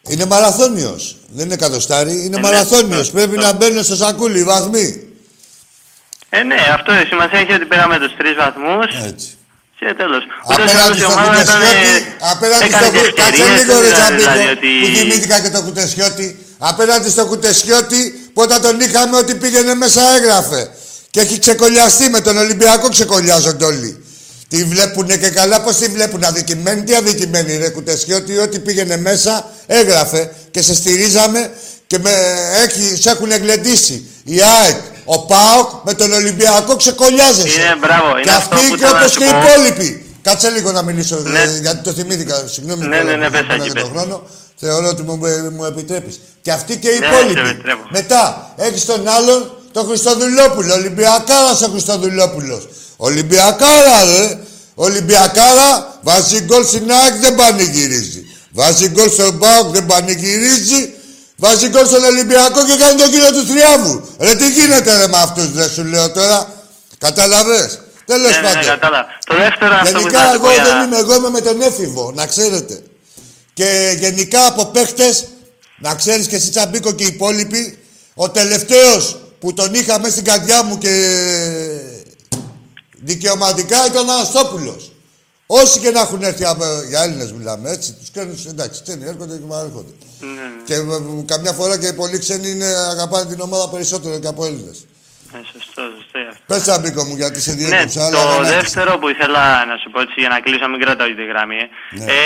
A: είναι μαραθώνιος. Δεν είναι κατοστάρι, είναι
F: ναι,
A: μαραθώνιος.
F: ναι,
A: Πρέπει
F: ναι.
A: να μπαίνουν στο σακούλι οι βαθμοί.
F: Ε, ναι, αυτό η σημασία έχει ότι πήραμε τους τρεις βαθμούς
A: Έτσι.
F: και τέλος. Ούτως ή άλλως
A: Απέναντι
F: η
A: στο
F: ομάδα ήταν...
A: κουτεσιώτη, απέναντι
F: έκανε
A: στο
F: και
A: κουτεσιώτη, κάτσε
F: ευκαιρίες,
A: λίγο ρε
F: δεν ήταν
A: Τσαμπίκο,
F: δηλαδή ότι-
A: που θυμήθηκα και το κουτεσιώτη. Απέναντι στο κουτεσιώτη, που όταν τον είχαμε ότι πήγαινε μέσα έγραφε. Και έχει ξεκολλιαστεί με τον Ολυμπιακό ξεκολλιάζονται όλοι. Τη βλέπουνε και καλά, πώς τη βλέπουν αδικημένη, τι αδικημένη ρε κουτεσιώτη, ό,τι πήγαινε μέσα έγραφε και σε στηρίζαμε και με, έχει, σε έχουν εγκλεντήσει. Η ΑΕΚ, ο ΠΑΟΚ με τον Ολυμπιακό ξεκολλιάζεσαι.
F: Είναι μπράβο, είναι
A: και
F: αυτό
A: αυτοί
F: που
A: και
F: ήθελα να
A: όπως
F: σου
A: και οι
F: πω.
A: υπόλοιποι. Κάτσε λίγο να μιλήσω,
F: Ναι.
A: ε, γιατί το θυμήθηκα. Συγγνώμη
F: Ναι,
A: που
F: ναι, ναι,
A: που
F: πες,
A: πήρα
F: Άκη,
A: και τον
F: πες.
A: χρόνο. Θεωρώ ότι μου, μου επιτρέπεις. Και αυτοί και οι
F: Ναι,
A: υπόλοιποι.
F: σε επιτρέπω.
A: Μετά έχεις τον άλλον, τον Χριστοδουλόπουλο. Ολυμπιακάρας ο Χριστοδουλόπουλος. Ολυμπιακάρα, ρε. Ολυμπιακάρα βάζει γκολ στην ΑΕΚ δεν πανηγυρίζει. Βάζει γκολ στον ΠΑΟΚ δεν πανηγυρίζει. Βάζει γκολ στον Ολυμπιακό και κάνει τον κύριο του θριάμβου. Ρε τι γίνεται ρε με αυτούς, δεν σου λέω τώρα. Καταλαβες. Τέλος
F: Ναι, ναι, ναι,
A: πάντων.
F: κατάλαβα. Το δεύτερο αυτό που
A: Γενικά
F: ήθελα να σου πω
A: εγώ
F: για-
A: δεν είμαι, εγώ είμαι με τον έφηβο, να ξέρετε. Και γενικά από παίχτες, να ξέρεις και εσύ Τσαμπίκο και οι υπόλοιποι, ο τελευταίος που τον είχα μέσα στην καρδιά μου και δικαιωματικά ήταν ο Αναστόπουλος. Όσοι και να έχουν έρθει από, για Έλληνες μιλάμε, έτσι, τους κάνουν, εντάξει, ξένοι έρχονται και έρχονται.
F: Ναι, ναι.
A: Και ε, καμιά φορά και πολλοί ξένοι είναι, αγαπάνε την ομάδα περισσότερο και από Έλληνες.
F: Ε, σωστό, σωστό αυτό.
A: Πες Τσαμπίκο μου γιατί σε
F: Ναι,
A: διέκοψα, αλλά
F: το
A: δεν άκουσα.
F: δεύτερο που ήθελα να σου πω έτσι για να κλείσω, μην κρατάω τη γραμμή,
A: Ναι.
F: ε,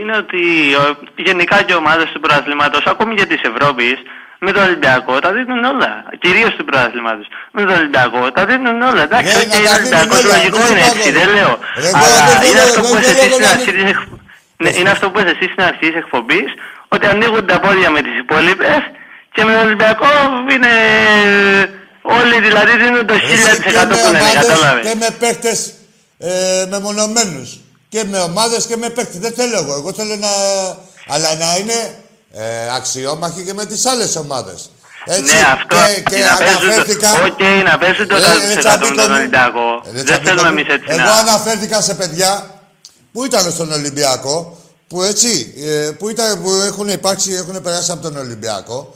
F: είναι ότι ο, γενικά και οι ομάδες του πρωταθλήματος, ακόμη και της Ευρώπης, με τον Ολυμπιακό τα δίνουν όλα. Κυρίως τους πρωταθλήματος. Με τον Ολυμπιακό τα δίνουν όλα. Εντάξει,
A: Ναι,
F: οκ,
A: να
F: είναι
A: τα
F: Ολυμπιακός,
A: δίνουν όλα,
F: λογικό
A: δεν
F: είναι
A: σου
F: έτσι,
A: πάγω.
F: δεν λέω.
A: Ρε, εγώ
F: Αλλά
A: δεν
F: είναι
A: θέλω-
F: αυτό που
A: δεν
F: είπες
A: θέλω
F: εσύ στην
A: να
F: αρχής
A: μην-
F: της εκ- ναι, είναι αυτό που είπες εσύ στην αρχής της εκπομπής, ότι ανοίγουν τα πόδια με τις υπόλοιπες και με τον Ολυμπιακό είναι όλοι δηλαδή δίνουν το 1000%
A: Εσύ και με
F: που λένε,
A: ομάδες
F: κατάλαβες.
A: Και με παίχτες ε, μεμονωμένους. Και με ομάδες και με παίκτες. Δεν θέλω εγώ. Εγώ θέλω να... Αλλά να είναι ε, αξιόμαχοι και με τις άλλες ομάδες. Έτσι,
F: Ναι, αυτό.
A: και, και
F: να παίζουν το-
A: αναφέρθηκα...
F: Οκ, να παίζουν το
A: Ε, ρε,
F: 100%
A: Τσαμπίκο
F: με τον
A: μου.
F: Ολυμπιακό.
A: Ε, ρε,
F: Δεν
A: Τσαμπίκο
F: θέλουμε
A: μου.
F: εμείς έτσι
A: Εγώ
F: να.
A: αναφέρθηκα σε παιδιά που ήταν στον Ολυμπιακό, που έτσι, ε, που, ήταν, που έχουν υπάρξει, έχουν περάσει από τον Ολυμπιακό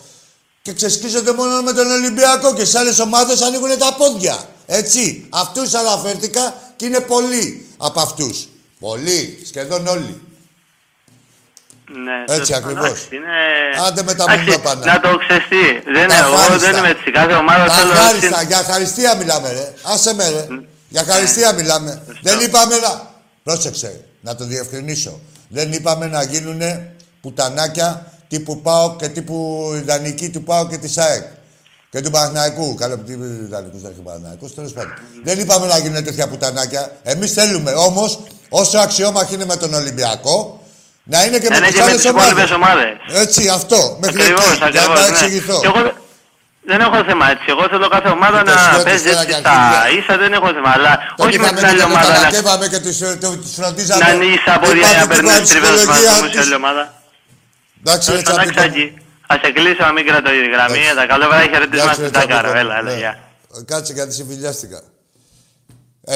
A: και ξεσκίζονται μόνο με τον Ολυμπιακό και σε άλλες ομάδες ανοίγουν τα πόδια. Έτσι, αυτούς αναφέρθηκα και είναι πολλοί από αυτούς. Πολλοί, σχεδόν όλοι.
F: Ναι,
A: Έτσι
F: το-
A: ακριβώς.
F: εντάξει, Είναι...
A: Άντε με τα
F: Εντάξει,
A: μούνα πάνω.
F: Να το ξεστεί. Δεν
A: Τα
F: είναι εγώ,
A: ευχάριστα.
F: δεν είμαι έτσι. Κάθε ομάδα
A: Τα
F: θέλω...
A: ευχάριστα, για ευχαριστία μιλάμε ρε. Άσε με ρε. Για ευχαριστία μιλάμε. Δεν είπαμε να... Πρόσεξε, να το διευκρινίσω. Δεν είπαμε να γίνουν πουτανάκια τύπου ΠΑΟ και τύπου ιδανική του ΠΑΟ και της ΑΕΚ. Και του Παναθηναϊκού. Καλό που ιδανικούς δεν έχει Παναθηναϊκούς, τέλος πάντων. Δεν είπαμε να γίνουν τέτοια πουτανάκια. Εμείς θέλουμε όμως, όσο αξιόμαχοι είναι με τον Ολυμπιακό, να είναι και
F: Να
A: με
F: είναι
A: τις
F: και με
A: άλλες
F: τις υπόλοιπες
A: ομάδες.
F: ομάδες.
A: Έτσι, αυτό. Μέχρι εκεί.
F: Ακριβώς,
A: Για
F: ακριβώς.
A: να
F: ναι.
A: εξηγηθώ.
F: Και εγώ δεν- δεν έχω θέμα έτσι. Εγώ θέλω κάθε ομάδα
A: Ούτε
F: να
A: σιώτες
F: παίζει
A: τώρα
F: έτσι
A: και
F: στα
A: αρχίδια.
F: ίσα, δεν έχω θέμα. Αλλά
A: Τον
F: όχι με
A: είχαμε
F: την άλλη
A: και τον
F: ομάδα να,
A: κατακέβαμε και τους, ε, το- τους φροντίζαμε.
F: να ανοίγει τα πόδια
A: Είπαμε
F: για να
A: την
F: παίρνει τις τριβές μας
A: ψυχολογία
F: σε
A: τους.
F: άλλη ομάδα.
A: Εντάξει, ρε
F: Τέλος πάντων,
A: Τσαπίκο.
F: εντάξει, Ας σε κλείσω να μην κρατώ η γραμμή.
A: Εντάξει.
F: Τα καλό βράδυ χαιρετίσμα
A: Εντάξει,
F: στην
A: ρε
F: Τάκαρο.
A: Τσαπίκο.
F: Έλα, έλα,
A: Ναι.
F: γεια.
A: Κάτσε γιατί συμφιλιάστηκα.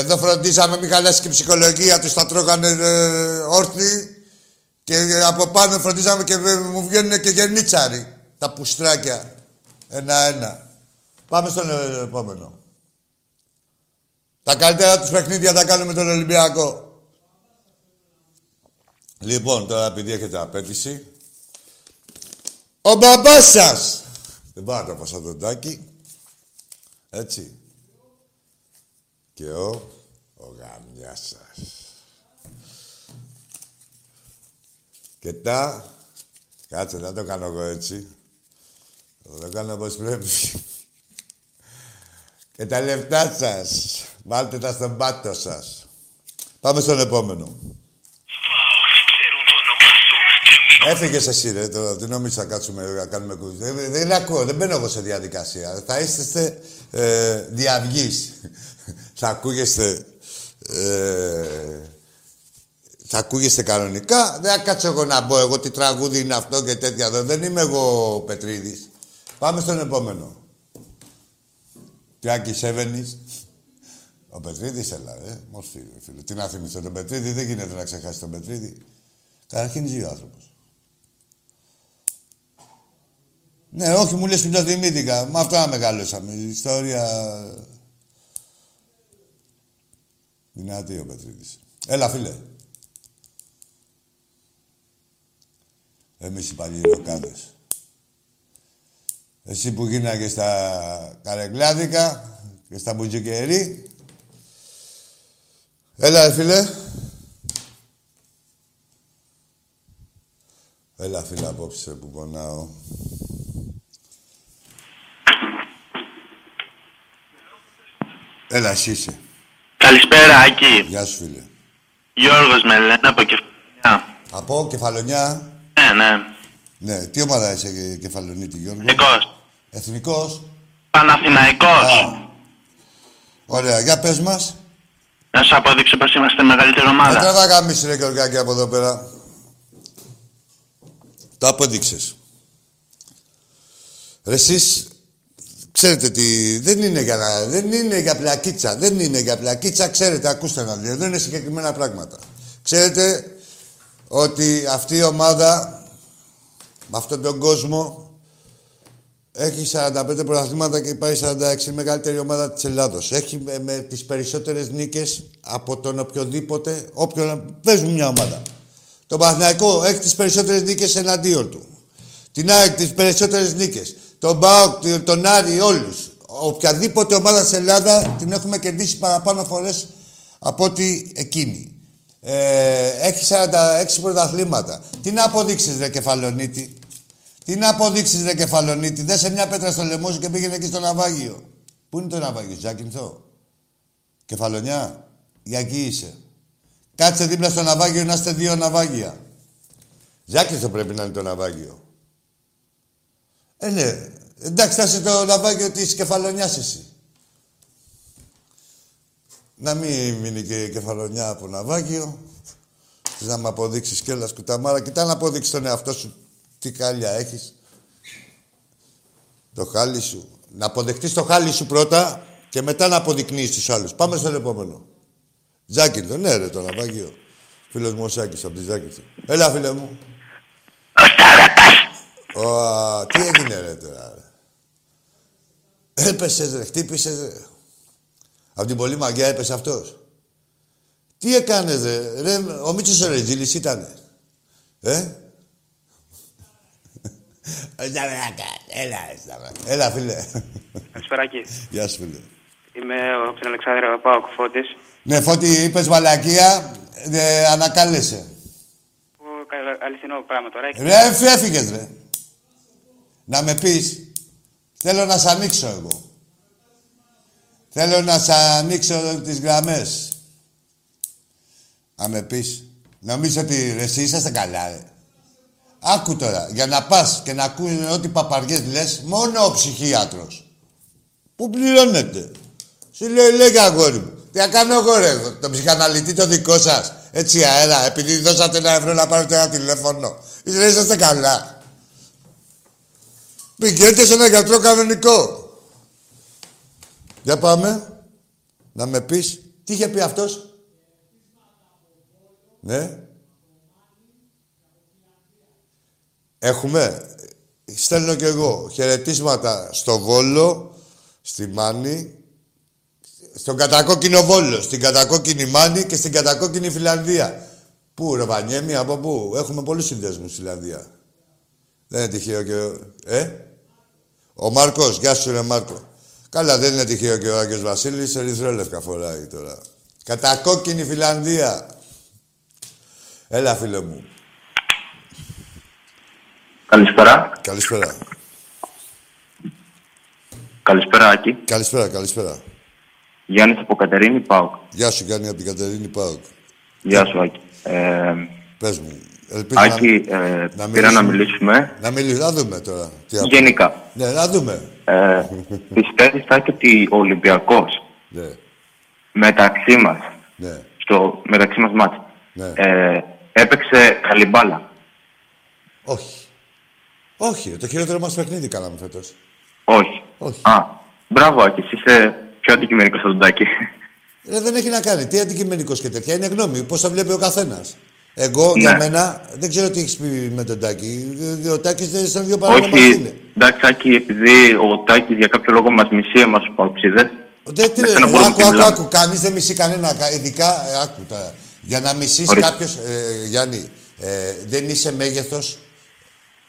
A: Εδώ φροντίσαμε μη χαλάσει και η ψυχολογία τους, τα τρώγανε ε, όρθιοι και ε, από πάνω φροντίζαμε και ε, μου βγαίνουν και γενίτσαροι. Τα πουστράκια. Ένα-ένα. Πάμε στον ε, επόμενο. Τα καλύτερα τους παιχνίδια τα κάνουμε τον Ολυμπιακό. Λοιπόν, τώρα επειδή έχετε απέτηση, ο μπαμπάς σας. Δεν πάω να το πω σαν τον Τάκη. Έτσι. Και ο, ο γαμιάς σας. Και τα... Κάτσε, να το κάνω εγώ έτσι. Θα το κάνω όπως πρέπει. Και τα λεφτά σας. Βάλτε τα στον πάτο σας. Πάμε στον επόμενο. Έφυγες εσύ, ρε, τώρα. Τι νομίζεις θα κάτσουμε να κάνουμε κουζί. Δεν, δεν ακούω, δεν μπαίνω εγώ σε διαδικασία. Θα είστε ε, διαυγείς. θα ακούγεστε... Ε, θα ακούγεστε κανονικά; Δεν θα κάτσω εγώ να μπω εγώ τι τραγούδι είναι αυτό και τέτοια εδώ. Δεν είμαι εγώ ο Πετρίδης. Πάμε στον επόμενο. Τιάκη Σέβενης. Ο Πετρίδης, έλα, ρε. Μορφή, ρε, φίλε. Τι να θυμηθώ τον Πετρίδη, δεν γίνεται να ξεχάσει τον Πετρίδη. Καταρχήν ζει ο άνθρωπος. Ναι, όχι, μου λες που το θυμήθηκα. Με αυτό να μεγαλώσαμε. Η ιστορία... Δυνατή ο Πετρίδης. Έλα, φίλε. Εμείς οι παλιροκάδες. Εσύ που γίναγες στα καρεγκλάδικα και στα μπουτζικερί. Έλα, ρε, φίλε. Έλα, φίλε, απόψε που πονάω. Έλα, εσύ είσαι.
F: Καλησπέρα, Άκη.
A: Γεια σου, φίλε.
F: Γιώργος με λένε από Κεφαλιά.
A: Από Κεφαλονιά.
F: Ναι, ναι.
A: Ναι, τι ομάδα είσαι, ε, Κεφαλονίτη, Γιώργο;
F: Εθνικός.
A: Εθνικός;
F: Παναθηναϊκός.
A: Ωραία, για πες μας.
F: Να σου αποδείξω πως είμαστε μεγαλύτερη
A: Δεν
F: ομάδα.
A: τραβά γάμιση, ρε Γεωργάκη, από εδώ πέρα. Το αποδείξες. Ρε εσείς, ξέρετε τι, δεν είναι για, να, δεν είναι για πλακίτσα, δεν είναι για πλακίτσα, ξέρετε, ακούστε να δείτε, δεν είναι συγκεκριμένα πράγματα. Ξέρετε ότι αυτή η ομάδα, με αυτόν τον κόσμο, έχει 45 πρωταθλήματα και πάει 46 η μεγαλύτερη ομάδα της Ελλάδος. Έχει με, με τις περισσότερες νίκες από τον οποιοδήποτε, όποιον παίζουν μια ομάδα. Το Παναθηναϊκό έχει τις περισσότερες νίκες εναντίον του. Την ΑΕΚ τις περισσότερες νίκες. Τον ΠΑΟΚ, τον Άρη, όλους. Οποιαδήποτε ομάδα στην Ελλάδας την έχουμε κερδίσει παραπάνω φορές από ότι εκείνη. Ε, έχει 46 πρωταθλήματα. Τι να αποδείξεις ρε Κεφαλονίτη; Τι να αποδείξεις ρε Κεφαλονίτη; Δέσε μια πέτρα στο λαιμό σου και πήγαινε εκεί στο ναυάγιο. Πού είναι το ναυάγιο, Ζάκυνθο; Κεφαλονιά. Για εκεί είσαι. Κάτσε δίπλα στο ναυάγιο να είστε δύο ναυάγια. Ζάκυνθο πρέπει να είναι το ναυάγιο. Ε, ναι. Εντάξει, θα είσαι το ναυάγιο της Κεφαλονιάς εσύ. Να μην μείνει και η κεφαλονιά από ναυάγιο. Θες να μου αποδείξεις κιόλας κουταμάρα. Κοιτά να αποδείξεις τον εαυτό σου τι χάλια έχεις. Το χάλι σου. Να αποδεχτείς το χάλι σου πρώτα και μετά να αποδεικνύεις τους άλλους. Πάμε στον επόμενο. Τζάκιλο, ναι ρε το ναυάγιο. Φίλος μου ο Σάκης από τη Ζάκη. Έλα φίλε μου. Ω, τι έγινε ρε τώρα ρε. Έπεσες ρε, χτύπησες ρε. Από την πολύ μαγιά έπεσε αυτός. Τι έκανες ρε, ρε ο Μίτσος ο Ρετζίλης ήτανε. Ε; Έλα, έλα, έλα, φίλε.
G: Καλησπέρα εκεί.
A: Γεια σου, φίλε.
G: Είμαι ο Ξεν Αλεξάνδρου Πάοκ Φώτης.
A: Ναι, Φώτη, είπες μαλακία, ε, ανακάλεσε.
G: Που κα- αληθινό πράγμα τώρα. έχει.
A: Ρε, φε- έφυγες, ρε. Να με πεις. Θέλω να σ' ανοίξω εγώ. Θέλω να σ' ανοίξω τις γραμμές. Να με πεις. Νομίζω ότι ρε, εσύ είσαστε καλά, ρε. Άκου τώρα, για να πας και να ακούνε ό,τι παπαριές λες, μόνο ο ψυχίατρος. Πού πληρώνεται; Σου λέει, λέγε αγόρι μου. Τι να κάνω εγώ ρε, τον ψυχαναλυτή το δικό σας. Έτσι αέρα, επειδή δώσατε ένα ευρώ να πάρετε ένα τηλέφωνο. Είστε, είσαστε καλά. Πηγαίνετε σε ένα γιατρό κανονικό. Για πάμε. Να με πεις, τι είχε πει αυτός; Ναι. Έχουμε. Στέλνω κι εγώ χαιρετίσματα στο Βόλο, στη Μάνη, στον κατακόκκινο Βόλο, στην κατακόκκινη Μάνη και στην κατακόκκινη Φιλανδία. Πού, ρε Βανιέμι, από πού; Έχουμε πολλούς συνδέσμους στη Φιλανδία. Δεν είναι τυχαίο και... ο- Ε; Ο Μάρκος, γεια σου ρε Μάρκο. Καλά, δεν είναι τυχαίο και ο Άγιος Βασίλης, ερυθρόλευκα φοράει τώρα. Κατακόκκινη Φιλανδία. Έλα, φίλε μου.
E: Καλησπέρα.
A: Καλησπέρα.
E: Καλησπέρα, Άκη.
A: Καλησπέρα, καλησπέρα.
E: Γιάννης από Κατερίνη, ΠΑΟΚ.
A: Γεια σου, Γιάννη, από την Κατερίνη Πάουκ.
E: Γεια σου, Άκη. Ε,
A: Πες μου. Ελπίζω
E: Άκη,
A: να...
E: ε,
A: να
E: πήρα να
A: μιλήσουμε.
E: μιλήσουμε
A: Να μιλήσουμε. Να δούμε τώρα. Τι θα πω.
E: γενικά.
A: Ναι, να δούμε.
E: Ε, πιστεύεις, Άκη, ότι ο Ολυμπιακός
A: Ναι,
E: μεταξύ μας,
A: ναι,
E: στο μεταξύ μας μάτς,
A: ναι.
E: ε, έπαιξε καλή μπάλα;
A: Όχι. Όχι, το χειρότερο μας παιχνίδι κάναμε φέτος.
E: Όχι.
A: Όχι.
E: Α, μπράβο, Άκης, εσύ είσαι πιο αντικειμενικός από τον Τάκη.
A: Ε, δεν έχει να κάνει. Τι αντικειμενικός και τέτοια. Είναι γνώμη. Πώς τα βλέπει ο καθένας. Εγώ
E: Ναι.
A: για μένα δεν ξέρω τι έχεις πει με τον Τάκη. Ο Τάκης δεν ήταν δύο παράνομα
E: Όχι,
A: είναι.
E: εντάξει, Άκη, επειδή ο Τάκης για κάποιο λόγο μας μισεί εμάς τους παοξίδες,
A: Δεν τι
E: Με
A: λέει,
E: σένα μπορούμε
A: άκου,
E: και
A: άκου,
E: μιλάμε.
A: άκου. Κανείς δεν μισεί κανένα. κα- Ειδικά, ε, άκου τώρα. Για να μισήσει
E: Ορίστε.
A: κάποιος. Ε, Γιάννη, ε, δεν είσαι μέγεθος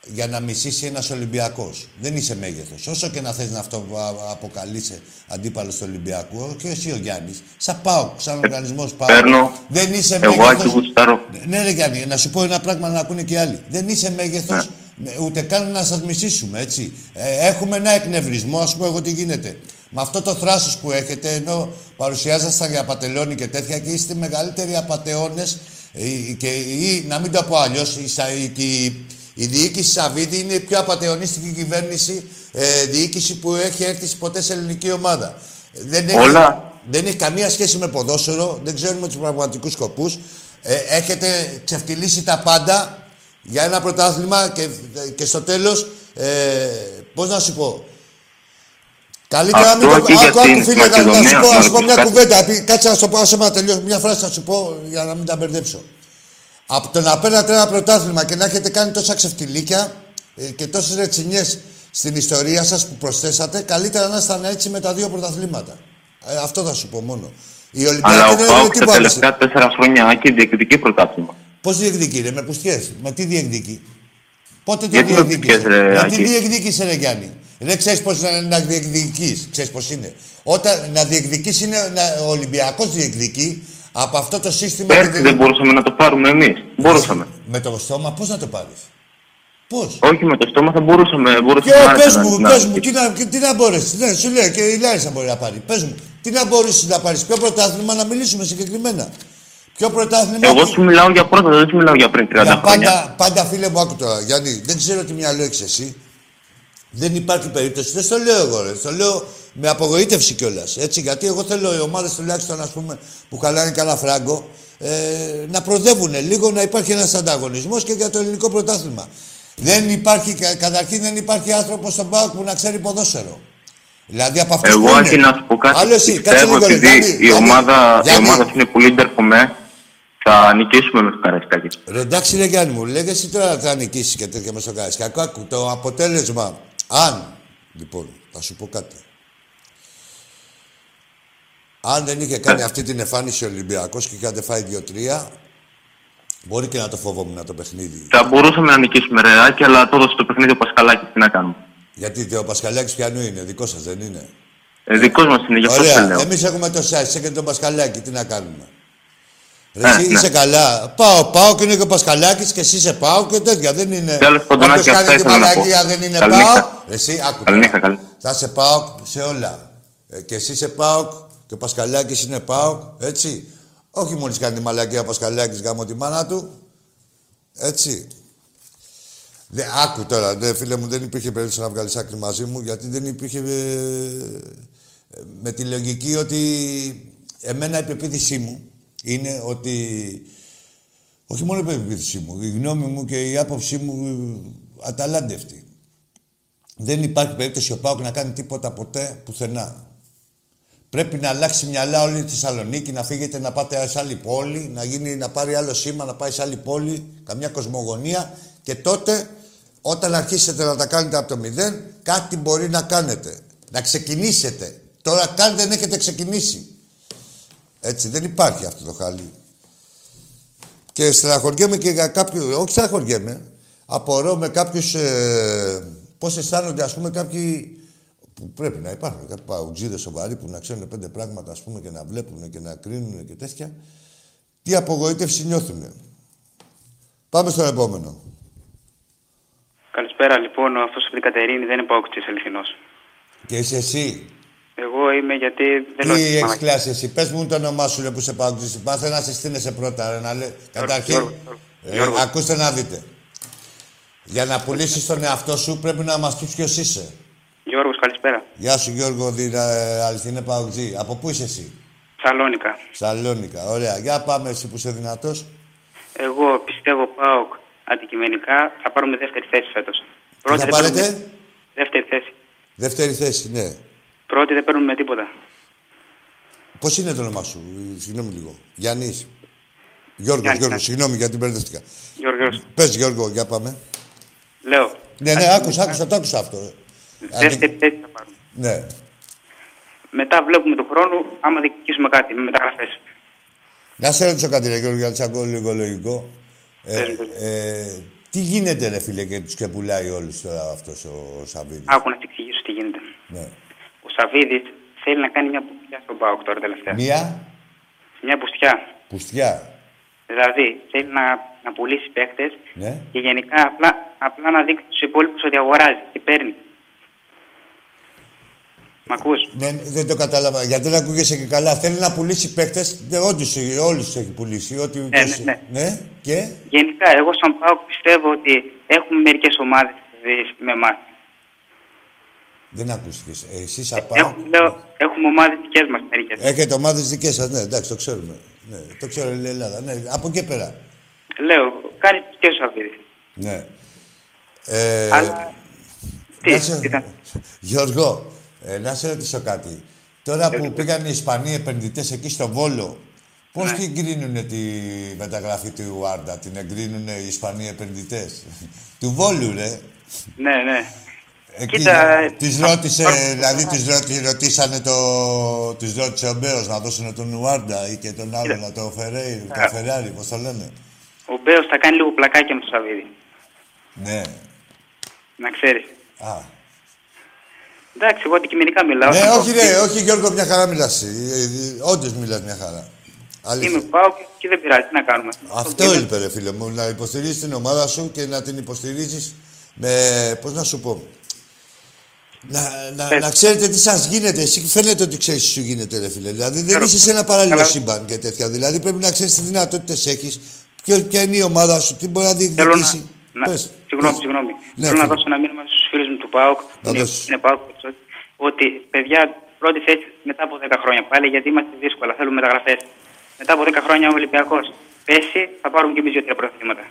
A: για να μισήσει ένας Ολυμπιακός. Δεν είσαι μέγεθος. Όσο και να θες να αυτό αποκαλείσαι αντίπαλος του Ολυμπιακού, και εσύ ο Γιάννης, σαν πάω, σαν οργανισμός πάω.
E: παίρνω
A: Δεν είσαι
E: εγώ,
A: μέγεθος-
E: Άκη, γουστάρω.
A: ναι, ρε Γιάννη, να σου πω ένα πράγμα να ακούνε και οι άλλοι. Δεν είσαι μέγεθος
E: Ναι.
A: ούτε καν να σας μισήσουμε, έτσι. Ε, έχουμε ένα εκνευρισμό, ας πούμε, εγώ τι γίνεται. Με αυτό το θράσος που έχετε, ενώ παρουσιάζασταν για απατελώνει και τέτοια και είστε μεγαλύτεροι απαταιώνε, και ή, να μην το πω αλλιώς, η, Σα- η, η, η διοίκηση Σαββίδη είναι η πιο απαταιωνιστική κυβέρνηση, ε, διοίκηση που έχει έρθει ποτές σε ελληνική ομάδα. Δεν έχει,
E: Όλα.
A: δεν έχει καμία σχέση με ποδόσφαιρο, δεν ξέρουμε τους πραγματικούς σκοπούς. Ε, έχετε ξεφτυλίσει τα πάντα για ένα πρωτάθλημα και, και στο τέλος, ε, πώς να σου πω, Καλύτερα να μην
E: Αυτό
A: το...
E: και για
A: Άκου, άκου,
E: την
A: φίλε, να, να
E: Μακεδονία,
A: σου πω, να
E: να
A: σου πω
E: ρωτήσω
A: μια
E: κάτι.
A: κουβέντα. Πει- Κάτσε να σου πω, άσε με να τελειώσω. Μια φράση να σου πω για να μην τα μπερδέψω. Από το να παίρνατε ένα πρωτάθλημα και να έχετε κάνει τόσα ξεφτιλίκια ε, και τόσες ρετσινιές στην ιστορία σας που προσθέσατε, καλύτερα να ήσταν έτσι με τα δύο πρωταθλήματα. Ε, αυτό θα σου πω μόνο. Η
E: Αλλά
A: Ολυμπιακή
E: ο
A: δεν
E: ΠΑΟΚ
A: είναι
E: τα
A: τίποτα.
E: τελευταία τέσσερα χρόνια, Άκη, διεκδικεί πρωτάθλημα.
A: Πώς διεκδικεί, ρε, με πουστιές, με τι διεκδικεί; Πότε το
E: Γιατί με
A: διεκδίκησε;
E: πουστιές, ρε,
A: Με τι
E: Άκη.
A: διεκδίκησε, ρε Γιάννη. Δεν ξέρεις πώς να, να διεκδικείς. Ξέρεις πώς είναι. Όταν να διεκδικείς είναι. Να, ο Ολυμπιακός διεκδικεί από αυτό το σύστημα.
E: Πέρσι
A: και
E: δεν μπορούσαμε να το πάρουμε εμείς. Μπορούσαμε.
A: Με το στόμα, πώς να το πάρεις; Πώς;
E: Όχι με το στόμα θα μπορούσαμε.
A: Και
E: μπορούσαμε να
A: πες
E: να-
A: μου,
E: να-
A: πες μου, τι να, τι να μπορέσεις; Ναι, σου λέω και η Λάρισα μπορεί να πάρει. Πες μου, τι να μπορέσεις να πάρεις; Ποιο πρωτάθλημα να μιλήσουμε συγκεκριμένα; Ποιο πρωτάθλημα.
E: Εγώ
A: που-
E: σου μιλάω για πρώτα, δεν σου μιλάω για πριν 30
A: Για
E: χρόνια.
A: πάντα, πάντα φίλε μου, άκου τώρα, Γιάννη, δεν ξέρω τι μυαλό έχεις εσύ. Δεν υπάρχει περίπτωση. Δεν στο λέω εγώ, ρε. Στο λέω με απογοήτευση κιόλας. Έτσι, γιατί εγώ θέλω οι ομάδες τουλάχιστον ας πούμε, που χαλάνε καλά φράγκο ε, να προδεύουν λίγο, να υπάρχει ένας ανταγωνισμός και για το ελληνικό πρωτάθλημα. Δεν υπάρχει, κα- καταρχήν δεν υπάρχει άνθρωπος στον ΠΑΟΚ που να ξέρει ποδόσφαιρο. Δηλαδή από αυτούς
E: Εγώ,
A: που
E: Άκη,
A: είναι.
E: να σου πω κάτι.
A: Άλλο εσύ, κάτσε
E: Πιστεύω,
A: λίγο. ρε,
E: επειδή
A: Γιάννη,
E: η
A: Γιάννη,
E: ομάδα, η
A: Γιάννη.
E: ομάδα αυτή είναι πολύ ντερκομέ, θα νικήσουμε με το Καραϊσκάκι.
A: Ρε εντάξει ρε Γιάννη μου, λέγε εσύ τώρα θα νικήσεις και τέτοια μέσα στο Καραϊσκάκο. Άκου το αποτέλεσμα. Αν, λοιπόν, θα σου πω κάτι. Αν δεν είχε κάνει αυτή την εμφάνιση ο Ολυμπιακός και είχατε φάει 2-3, μπορεί και να το φοβόμουν το παιχνίδι.
E: Θα μπορούσαμε να νικήσουμε, ρε Άκη, αλλά το έδωσε το παιχνίδι ο Πασχαλάκης. Τι να κάνουμε;
A: Γιατί ο Πασχαλάκης πιανού είναι, δικό σας δεν είναι;
E: Ε, δικός μας είναι, γι' αυτό σε
A: Ωραία,
E: λέω.
A: εμείς έχουμε το ΣΑΙΣ και τον Πασχαλάκη, τι να κάνουμε; Ρε,
E: Ε,
A: εσύ
E: ναι.
A: είσαι καλά. Πάω, πάω και είναι και ο Πασχαλάκης και εσύ είσαι πάω και τέτοια. Δεν είναι.
E: Τέλος πάντων,
A: Όποιος
E: Άκη, αυτά
A: κάνει τη
E: ήθελα να πω.
A: μαλακία δεν είναι
E: Καληνύχτα.
A: πάω. Εσύ, άκου.
E: Καληνύχτα,
A: τώρα.
E: καλή.
A: Θα σε πάω σε όλα. Ε, και εσύ είσαι πάω και ο Πασχαλάκης είναι πάω. Έτσι. Όχι μόλις κάνει τη μαλακία ο Πασχαλάκης γάμω τη μάνα του. Έτσι. Δε, άκου τώρα, δε, φίλε μου, δεν υπήρχε περίπτωση να βγάλεις άκρη μαζί μου, γιατί δεν υπήρχε ε, ε, με τη λογική ότι εμένα η πεποίθησή μου είναι ότι όχι μόνο η πεποίθησή μου, η γνώμη μου και η άποψή μου ε, αταλάντευτη. Δεν υπάρχει περίπτωση ο Πάοκ να κάνει τίποτα ποτέ πουθενά. Πρέπει να αλλάξει μυαλά όλη η Θεσσαλονίκη, να φύγετε να πάτε σε άλλη πόλη, να, γίνει, να πάρει άλλο σήμα, να πάει σε άλλη πόλη, καμιά κοσμογονία και τότε όταν αρχίσετε να τα κάνετε από το μηδέn, κάτι μπορεί να κάνετε. Να ξεκινήσετε. Τώρα καν δεν έχετε ξεκινήσει. Έτσι, δεν υπάρχει αυτό το χάλι. Και στεναχωριέμαι και για κάποιους. Όχι στεναχωριέμαι. Απορώ με κάποιους. Ε, Πώς αισθάνονται, ας πούμε, κάποιοι. Που πρέπει να υπάρχουν. Κάποιοι παουτζίδε σοβαροί που να ξέρουν πέντε πράγματα, ας πούμε, και να βλέπουν και να κρίνουν και τέτοια. Τι απογοήτευση νιώθουν. Πάμε στον επόμενο.
G: Καλησπέρα λοιπόν, αυτός από την Κατερίνη δεν είναι παόκτη αληθινός.
A: Και είσαι εσύ;
G: Εγώ είμαι γιατί δεν λέω
A: Τι
G: τις
A: έχεις
G: μαλακίες.
A: κλάσει εσύ; Πες μου το όνομά σου ρε, που σε παγκοσμίω. Πάθε να συστήνεσαι πρώτα. Ρε, να λέ... Καταρχήν,
G: Γιώργο,
A: ε,
G: Γιώργο.
A: ακούστε να δείτε. Για να πουλήσεις τον εαυτό σου πρέπει να μας πεις ποιος είσαι.
G: Γιώργος, καλησπέρα.
A: Γεια σου Γιώργο, διρα, ε, αληθινέ παουτζή. Από πού είσαι εσύ;
G: Σαλόνικα.
A: Σαλόνικα. Ωραία. Για πάμε εσύ που είσαι δυνατός.
G: Εγώ πιστεύω ΠΑΟΚ αντικειμενικά θα πάρουμε δεύτερη θέση φέτος.
A: Τι θα
G: δεν
A: πάρετε;
G: παίρνουμε- Δεύτερη θέση.
A: Δεύτερη θέση, ναι.
G: Πρώτη δεν παίρνουμε τίποτα.
A: Πώς είναι το όνομά σου, ε, συγγνώμη λίγο. Γιάννης. Γιώργος,
G: Γιάννης,
A: Γιώργος,
G: ναι.
A: συγγνώμη γιατί μπερδεύτηκα.
G: Γιώργος,
A: Πες Γιώργο, για πάμε.
G: λέω.
A: Ναι, ναι, άκουσα, άκουσα, το άκουσα αυτό.
G: Δεύτερη θέση θα πάρουμε.
A: Ναι.
G: Μετά βλέπουμε τον χρόνο άμα διεκδικήσουμε κάτι με μεταγραφές.
A: Να σε ρωτήσω κάτι, ρε Γιώργο, για τσακώ λίγο λογικό. Ε,
G: Πες μου.
A: ε, τι γίνεται, ρε φίλε, και τους και πουλάει όλους τώρα αυτός ο Σαββίδης;
G: Άκου να σου εξηγήσω τι γίνεται.
A: Ναι.
G: Ο Σαββίδης θέλει να κάνει μια πουστιά στον ΠΑΟΚ τώρα τελευταία.
A: Μία
G: Μια πουστιά.
A: πουστιά.
G: Δηλαδή θέλει να, να πουλήσει παίχτες
A: Ναι.
G: και γενικά απλά, απλά να δείξει στους υπόλοιπους ότι αγοράζει και παίρνει. Μ' ακούς;
A: Ναι, δεν το κατάλαβα. Γιατί δεν ακούγεσαι και καλά. Θέλει να πουλήσει παίκτες. Όντως, όλους τους έχει πουλήσει. Ό,τι
G: Ναι,
A: και-
G: ναι,
A: ναι. Και;
G: Γενικά, εγώ σαν ΠΑΟΚ πιστεύω ότι έχουμε μερικές ομάδες δηλαδή, με εμάς.
A: Δεν ακούστηκες. Ε, Εσείς απά...
G: Έχουμε, λέω, έχουμε ομάδες δικές μας μερικές.
A: Έχετε ομάδες δικές σας, ναι, εντάξει, το ξέρουμε. Ναι, το ξέρω η Ελλάδα. Ναι, από εκεί πέρα.
G: Λέω, κάνει και ο Σαββίδης.
A: Ναι. Ε,
G: Αλλά, τι,
A: να σε-
G: τι ήταν.
A: Γιώργο, ε, να σε ρωτήσω κάτι. Τώρα που πήγαν οι Ισπανοί επενδυτές εκεί στο Βόλο, πώς
G: Ναι.
A: την εγκρίνουν τη μεταγραφή του Ιουάρντα, την εγκρίνουν οι Ισπανοί επενδυτές; του Βόλου, ρε.
G: Ναι, ναι.
A: Εκεί,
G: Κοίτα,
A: τις ρώτησε, δηλαδή τις ρώτη, ρωτήσανε το... Τις ρώτησε ο Μπέος να δώσουν τον Ιουάρντα ή και τον άλλο, να το Φερέι, το Φεράρι, πώς το λένε.
G: Ο Μπέος θα κάνει λίγο πλακάκι με τον Σαββίδη.
A: Ναι.
G: Να ξέρεις.
A: Α.
G: Εντάξει, εγώ αντικειμενικά μιλάω.
A: Ναι,
G: Σαν
A: όχι
G: ΠΑΟΚ.
A: ρε, όχι Γιώργο, μια χαρά μιλάς. Ε, ε, Όντως μιλάς μια χαρά. Αλήθεια.
G: Είμαι ΠΑΟΚ και δεν πειράζει, τι να κάνουμε.
A: Αυτό
G: Είμαι-
A: είπε ρε φίλε μου, να υποστηρίζεις την ομάδα σου και να την υποστηρίζεις με, πώς να σου πω, να, να,
G: Πες.
A: να ξέρετε τι σας γίνεται. Εσύ φαίνεται ότι ξέρεις τι σου γίνεται ρε φίλε. Δηλαδή δεν
G: Ξέρω.
A: είσαι σε ένα παράλληλο
G: Καλά.
A: σύμπαν και τέτοια. Δηλαδή πρέπει να ξέρεις τι δυνατότητες έχεις, ποιο, ποια είναι η ομάδα σου, τι μπορεί να
G: Θέλω να...
A: διεκδικήσει.
G: να...
A: Πες.
G: Συγγνώμη,
A: Πες.
G: συγγνώμη.
A: Ναι,
G: Θέλω να
A: φίλε.
G: δώσω ένα μήνυμα στους φίλους μου του ΠΑΟΚ.
A: Να
G: είναι,
A: δώσεις.
G: είναι ΠΑΟΚ, ότι ότι παιδιά πρώτη θέση μετά από 10 χρόνια πάλι γιατί είμαστε δύσκολα, θέλουμε μεταγραφές. Μετά από 10 χρόνια ο Ολυμπιακός πέσει, θα πάρουμε και εμείς δύο-τρία πρωταθλήματα.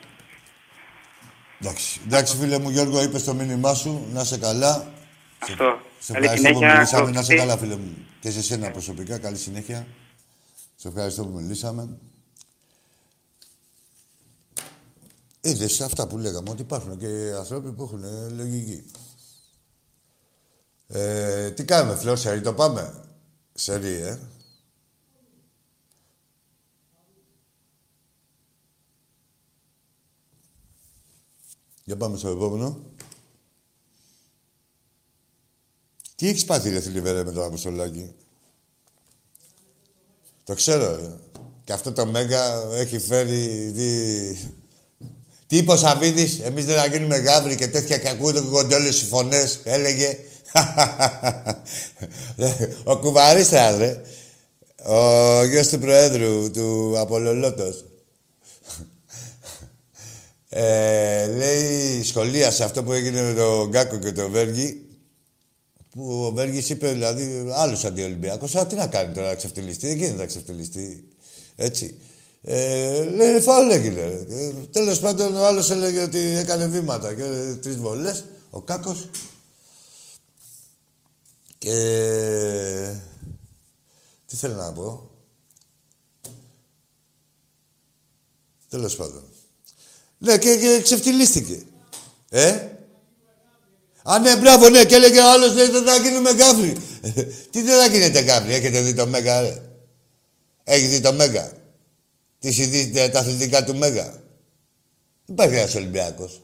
A: Εντάξει. Εντάξει, φίλε μου Γιώργο, είπες το μήνυμά σου. Να είσαι καλά.
G: Αυτό.
A: Σε
G: Καλή
A: ευχαριστώ που
G: συνέχεια.
A: μιλήσαμε. Να είσαι
G: Κωστή.
A: καλά, φίλε μου. Και σε σένα προσωπικά. Καλή συνέχεια. Σε ευχαριστώ που μιλήσαμε. Είδες αυτά που λέγαμε, ότι υπάρχουν και άνθρωποι που έχουν ε, λογική. Ε, τι κάνουμε, Φλόρ, σερί το πάμε; Σερί, ε. Για πάμε στο επόμενο. Τι έχεις πάθει, ρε Θηλιβέρε, με τον Αποστολάκη. Το ξέρω, ρε. Και αυτό το Μέγα έχει φέρει... Τι, τι είπε ο Σαββίδης, εμείς δεν θα γίνουμε γάβροι και τέτοια και ακούγονται κοντόλες οι φωνές, έλεγε. ο Κουβαρίστρας, ρε. Ο γιος του Προέδρου, του Απολολότος. Ε, λέει, σχολίασε αυτό που έγινε με τον Γκάκο και τον Βέργη, που ο Βέργης είπε, δηλαδή, άλλος αντιολυμπιακός, α, τι να κάνει τώρα, να ξεφτυλιστεί, δεν γίνεται να ξεφτυλιστεί. Έτσι. Ε, λέει, φάουλ έγινε. ρε. Ε, τέλος πάντων, ο άλλος έλεγε ότι έκανε βήματα και ε, τρεις βολές, ο Κάκος. Και... Τι θέλω να πω. Τέλος πάντων. Ναι, και, και ξεφτυλίστηκε. Ε; Α, ναι, μπράβο, ναι, και έλεγε ο άλλος, λέει, δεν θα γίνουμε γκάφρι. Τι δεν θα γίνετε γκάφρι, έχετε δει το Μέγα, ρε. Έχει δει το Μέγα. Τις ειδήσεις, τα αθλητικά του Μέγα. Δεν υπάρχει ένας Ολυμπιακός.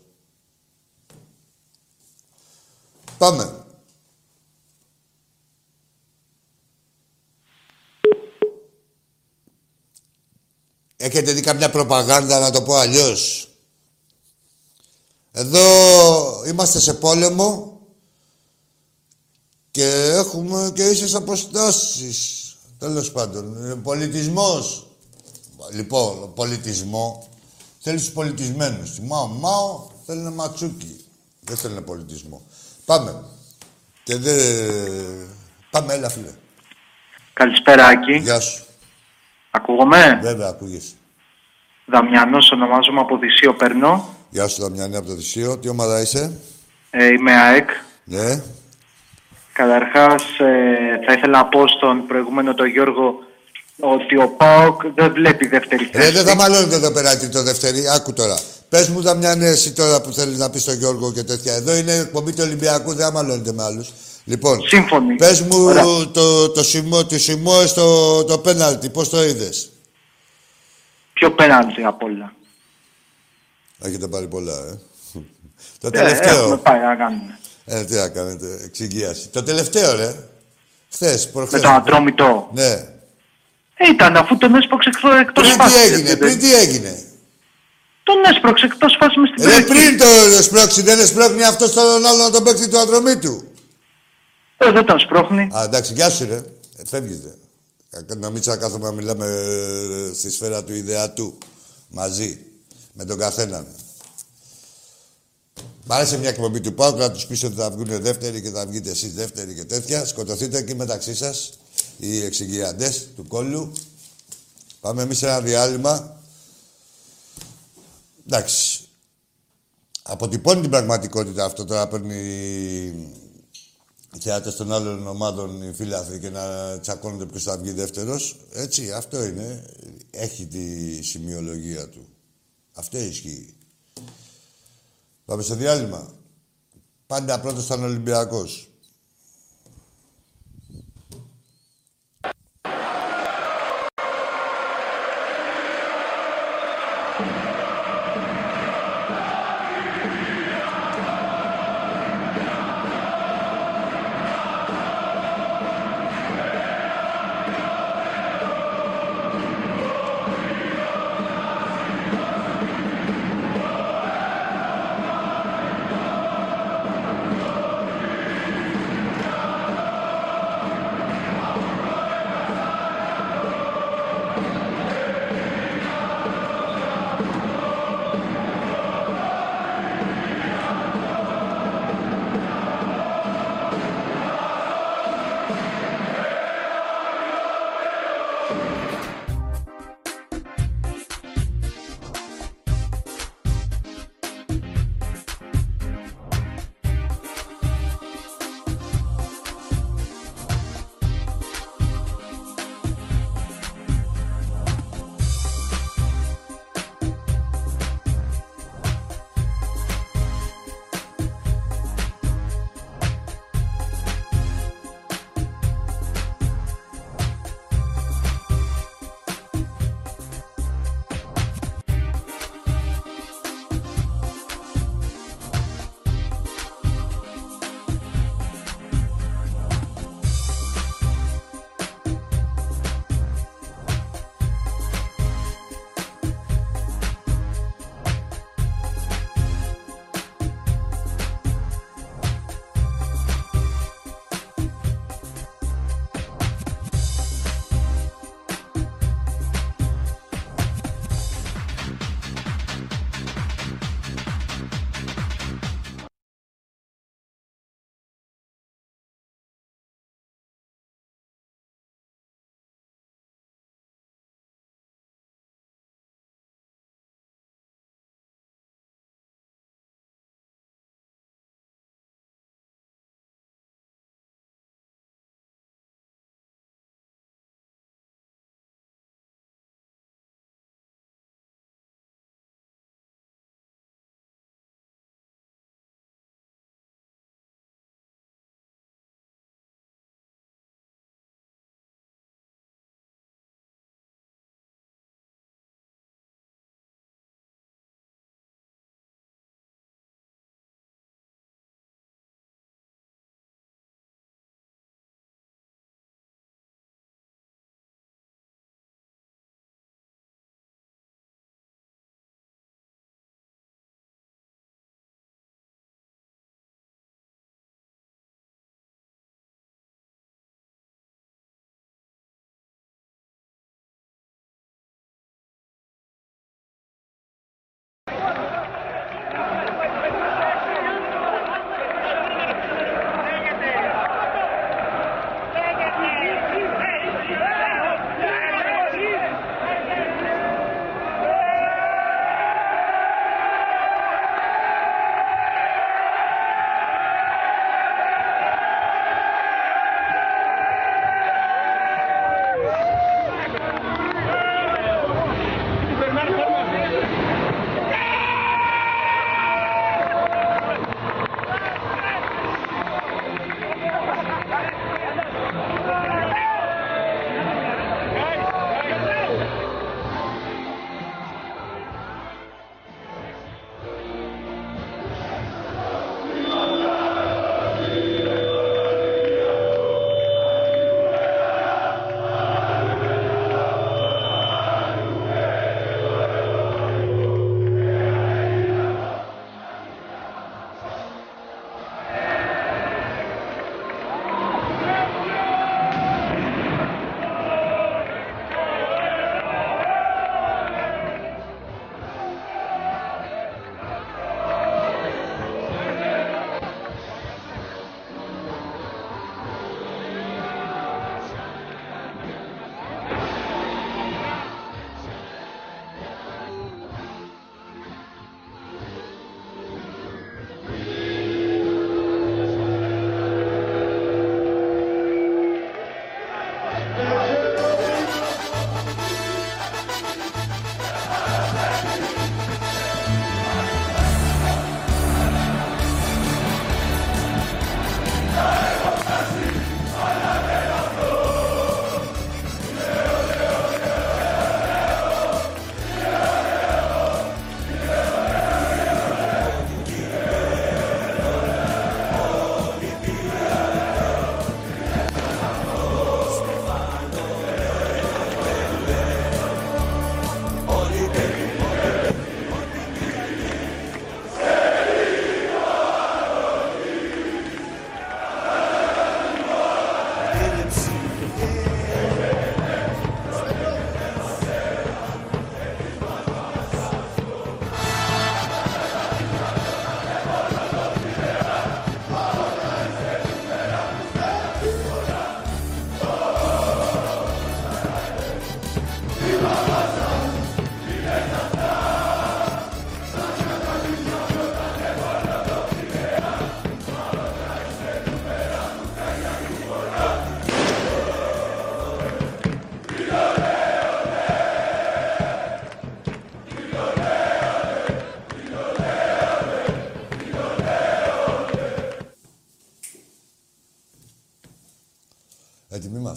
A: Πάμε. Έχετε δει κάποια προπαγάνδα, να το πω αλλιώς; Εδώ είμαστε σε πόλεμο και έχουμε και ίσες αποστάσεις. Τέλος πάντων, ε, πολιτισμός. Λοιπόν, ο πολιτισμό θέλεις τους πολιτισμένους. Τη Μάο Μάο θέλει ένα ματσούκι. Δεν θέλει πολιτισμό. Πάμε. Και δεν... Πάμε, έλα φίλε.
H: Καλησπέρα, Άκη.
A: Γεια σου.
H: Ακούγομαι;
A: Βέβαια, ακούγεσαι.
H: Δαμιανός ονομάζομαι από Δυσίο Περνώ.
A: Γεια σου, Δαμιανή, από το Δυσίο. Τι ομάδα είσαι;
H: Ε, είμαι ΑΕΚ.
A: Ναι.
H: Καταρχάς, ε, θα ήθελα να πω στον προηγούμενο τον Γιώργο ότι ο ΠΑΟΚ δεν βλέπει δεύτερη
A: Ρε,
H: θέση.
A: δεν θα μαλώνετε εδώ πέρα το δεύτερη. Άκου τώρα. Πες μου, Δαμιανή, εσύ τώρα που θέλεις να πεις στον Γιώργο και τέτοια. Εδώ είναι εκπομπή του Ολυμπιακού, δεν θα μαλώνετε με άλλους. Λοιπόν,
H: Σύμφωνοι.
A: πες μου
H: Ωραία.
A: το, το, σημό, τη σημό στο το πέναλτι, πώς το είδες;
H: Πιο πέναλτι απ' όλα.
A: Έχετε πάρει πολλά, ε. το
H: Ε,
A: τελευταίο.
H: έχουμε πάει να κάνουμε.
A: Ε, τι να κάνετε, εξηγίαση. Το τελευταίο, ρε. Χθες, προχθές.
H: Με τον Ατρόμητο.
A: Ναι.
H: Ε, ήταν αφού τον έσπρωξε εκτός, εκτός
A: Πριν τι
H: φάσης.
A: έγινε,
H: έτσι,
A: πριν
H: δεν-
A: τι έγινε.
H: Τον έσπρωξε εκτός φάσης μες στην
A: Ρε
H: περιοχή.
A: πριν το σπρώξει, δεν εσπρώχνει αυτός στον άλλο να τον παίξει του Ατρομήτου.
H: Ε, δεν τον σπρώχνει.
A: Α, εντάξει, γεια σου, ρε. Ε, φεύγετε. Ε, Να μην κάθομαι να μιλάμε ε, στη σφαίρα του ιδεατού. Μαζί. Με τον καθέναν. Μ' άρεσε μια εκπομπή του Πάουκ να τους πεις ότι θα βγουν δεύτεροι και θα βγείτε εσείς δεύτεροι και τέτοια. Σκοτωθείτε εκεί μεταξύ σας οι εξηγιαντές του κόλλου. Πάμε εμείς σε ένα διάλειμμα. Εντάξει. Αποτυπώνει την πραγματικότητα αυτό τώρα παίρνει οι θεάτε των άλλων ομάδων οι φίλαθροι και να τσακώνονται ποιος θα βγει δεύτερος. Έτσι, αυτό είναι. Έχει τη σημειολογία του. Αυτό ισχύει. Πάμε στο διάλειμμα. Πάντα πρώτος ήταν ο Ολυμπιακός.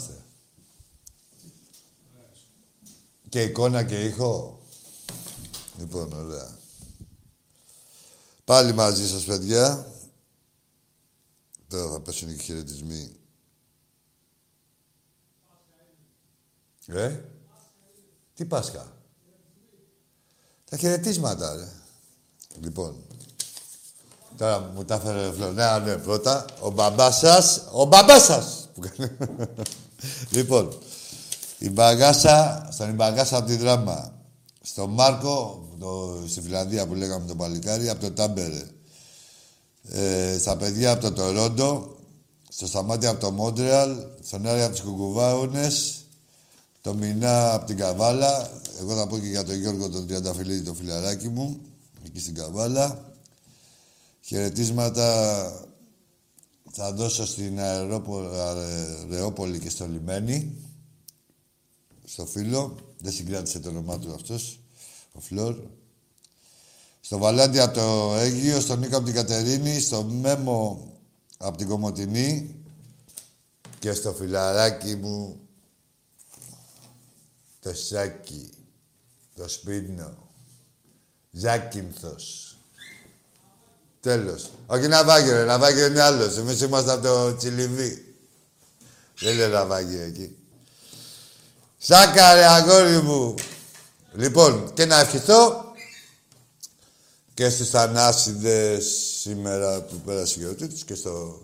A: Έτοιμοι είμαστε. Και εικόνα και ήχο. Λοιπόν, ωραία. Πάλι μαζί σας, παιδιά. Τώρα θα πέσουν οι χαιρετισμοί. Ε, τι Πάσχα; Τα χαιρετίσματα, ρε. Λοιπόν, τώρα μου τα έφερε ο Φλό. Ναι, ναι, πρώτα. Ο μπαμπάς σας, ο μπαμπάς σας. που κάνει. Λοιπόν, η μπαγάσα, στον μπαγάσα από τη δράμα. Στον Μάρκο, το, στη Φιλανδία που λέγαμε τον παλικάρι, από το Τάμπερε. Ε, στα παιδιά από το Τορόντο, στο Σταμάτη από το Μόντρεαλ, στον Άρη από τις Κουκουβάουνες, το Μινά από την Καβάλα. Εγώ θα πω και για τον Γιώργο τον Τριανταφυλλίδη, το φιλαράκι μου, εκεί στην Καβάλα. Χαιρετίσματα θα δώσω στην Αερόπολη και στο Λιμένη, στο φίλο. Δεν συγκράτησε το όνομά του αυτός, ο Φλόρ. Στο Βαλάντι από το Αίγυο, στον Νίκο από την Κατερίνη, στο Μέμο από την Κομωτινή και στο φιλαράκι μου το Σάκη, το Σπίνο, Ζάκυνθος. Τέλος. Όχι Ναυάγιο, ρε. Ναυάγιο είναι άλλος. Εμείς είμαστε από το Τσιλιβί. Δεν είναι Ναυάγιο εκεί. Σάκα, ρε, αγόρι μου. Λοιπόν, και να ευχηθώ και στους Θανάσιδες σήμερα που πέρασε η γιορτή τους και στο...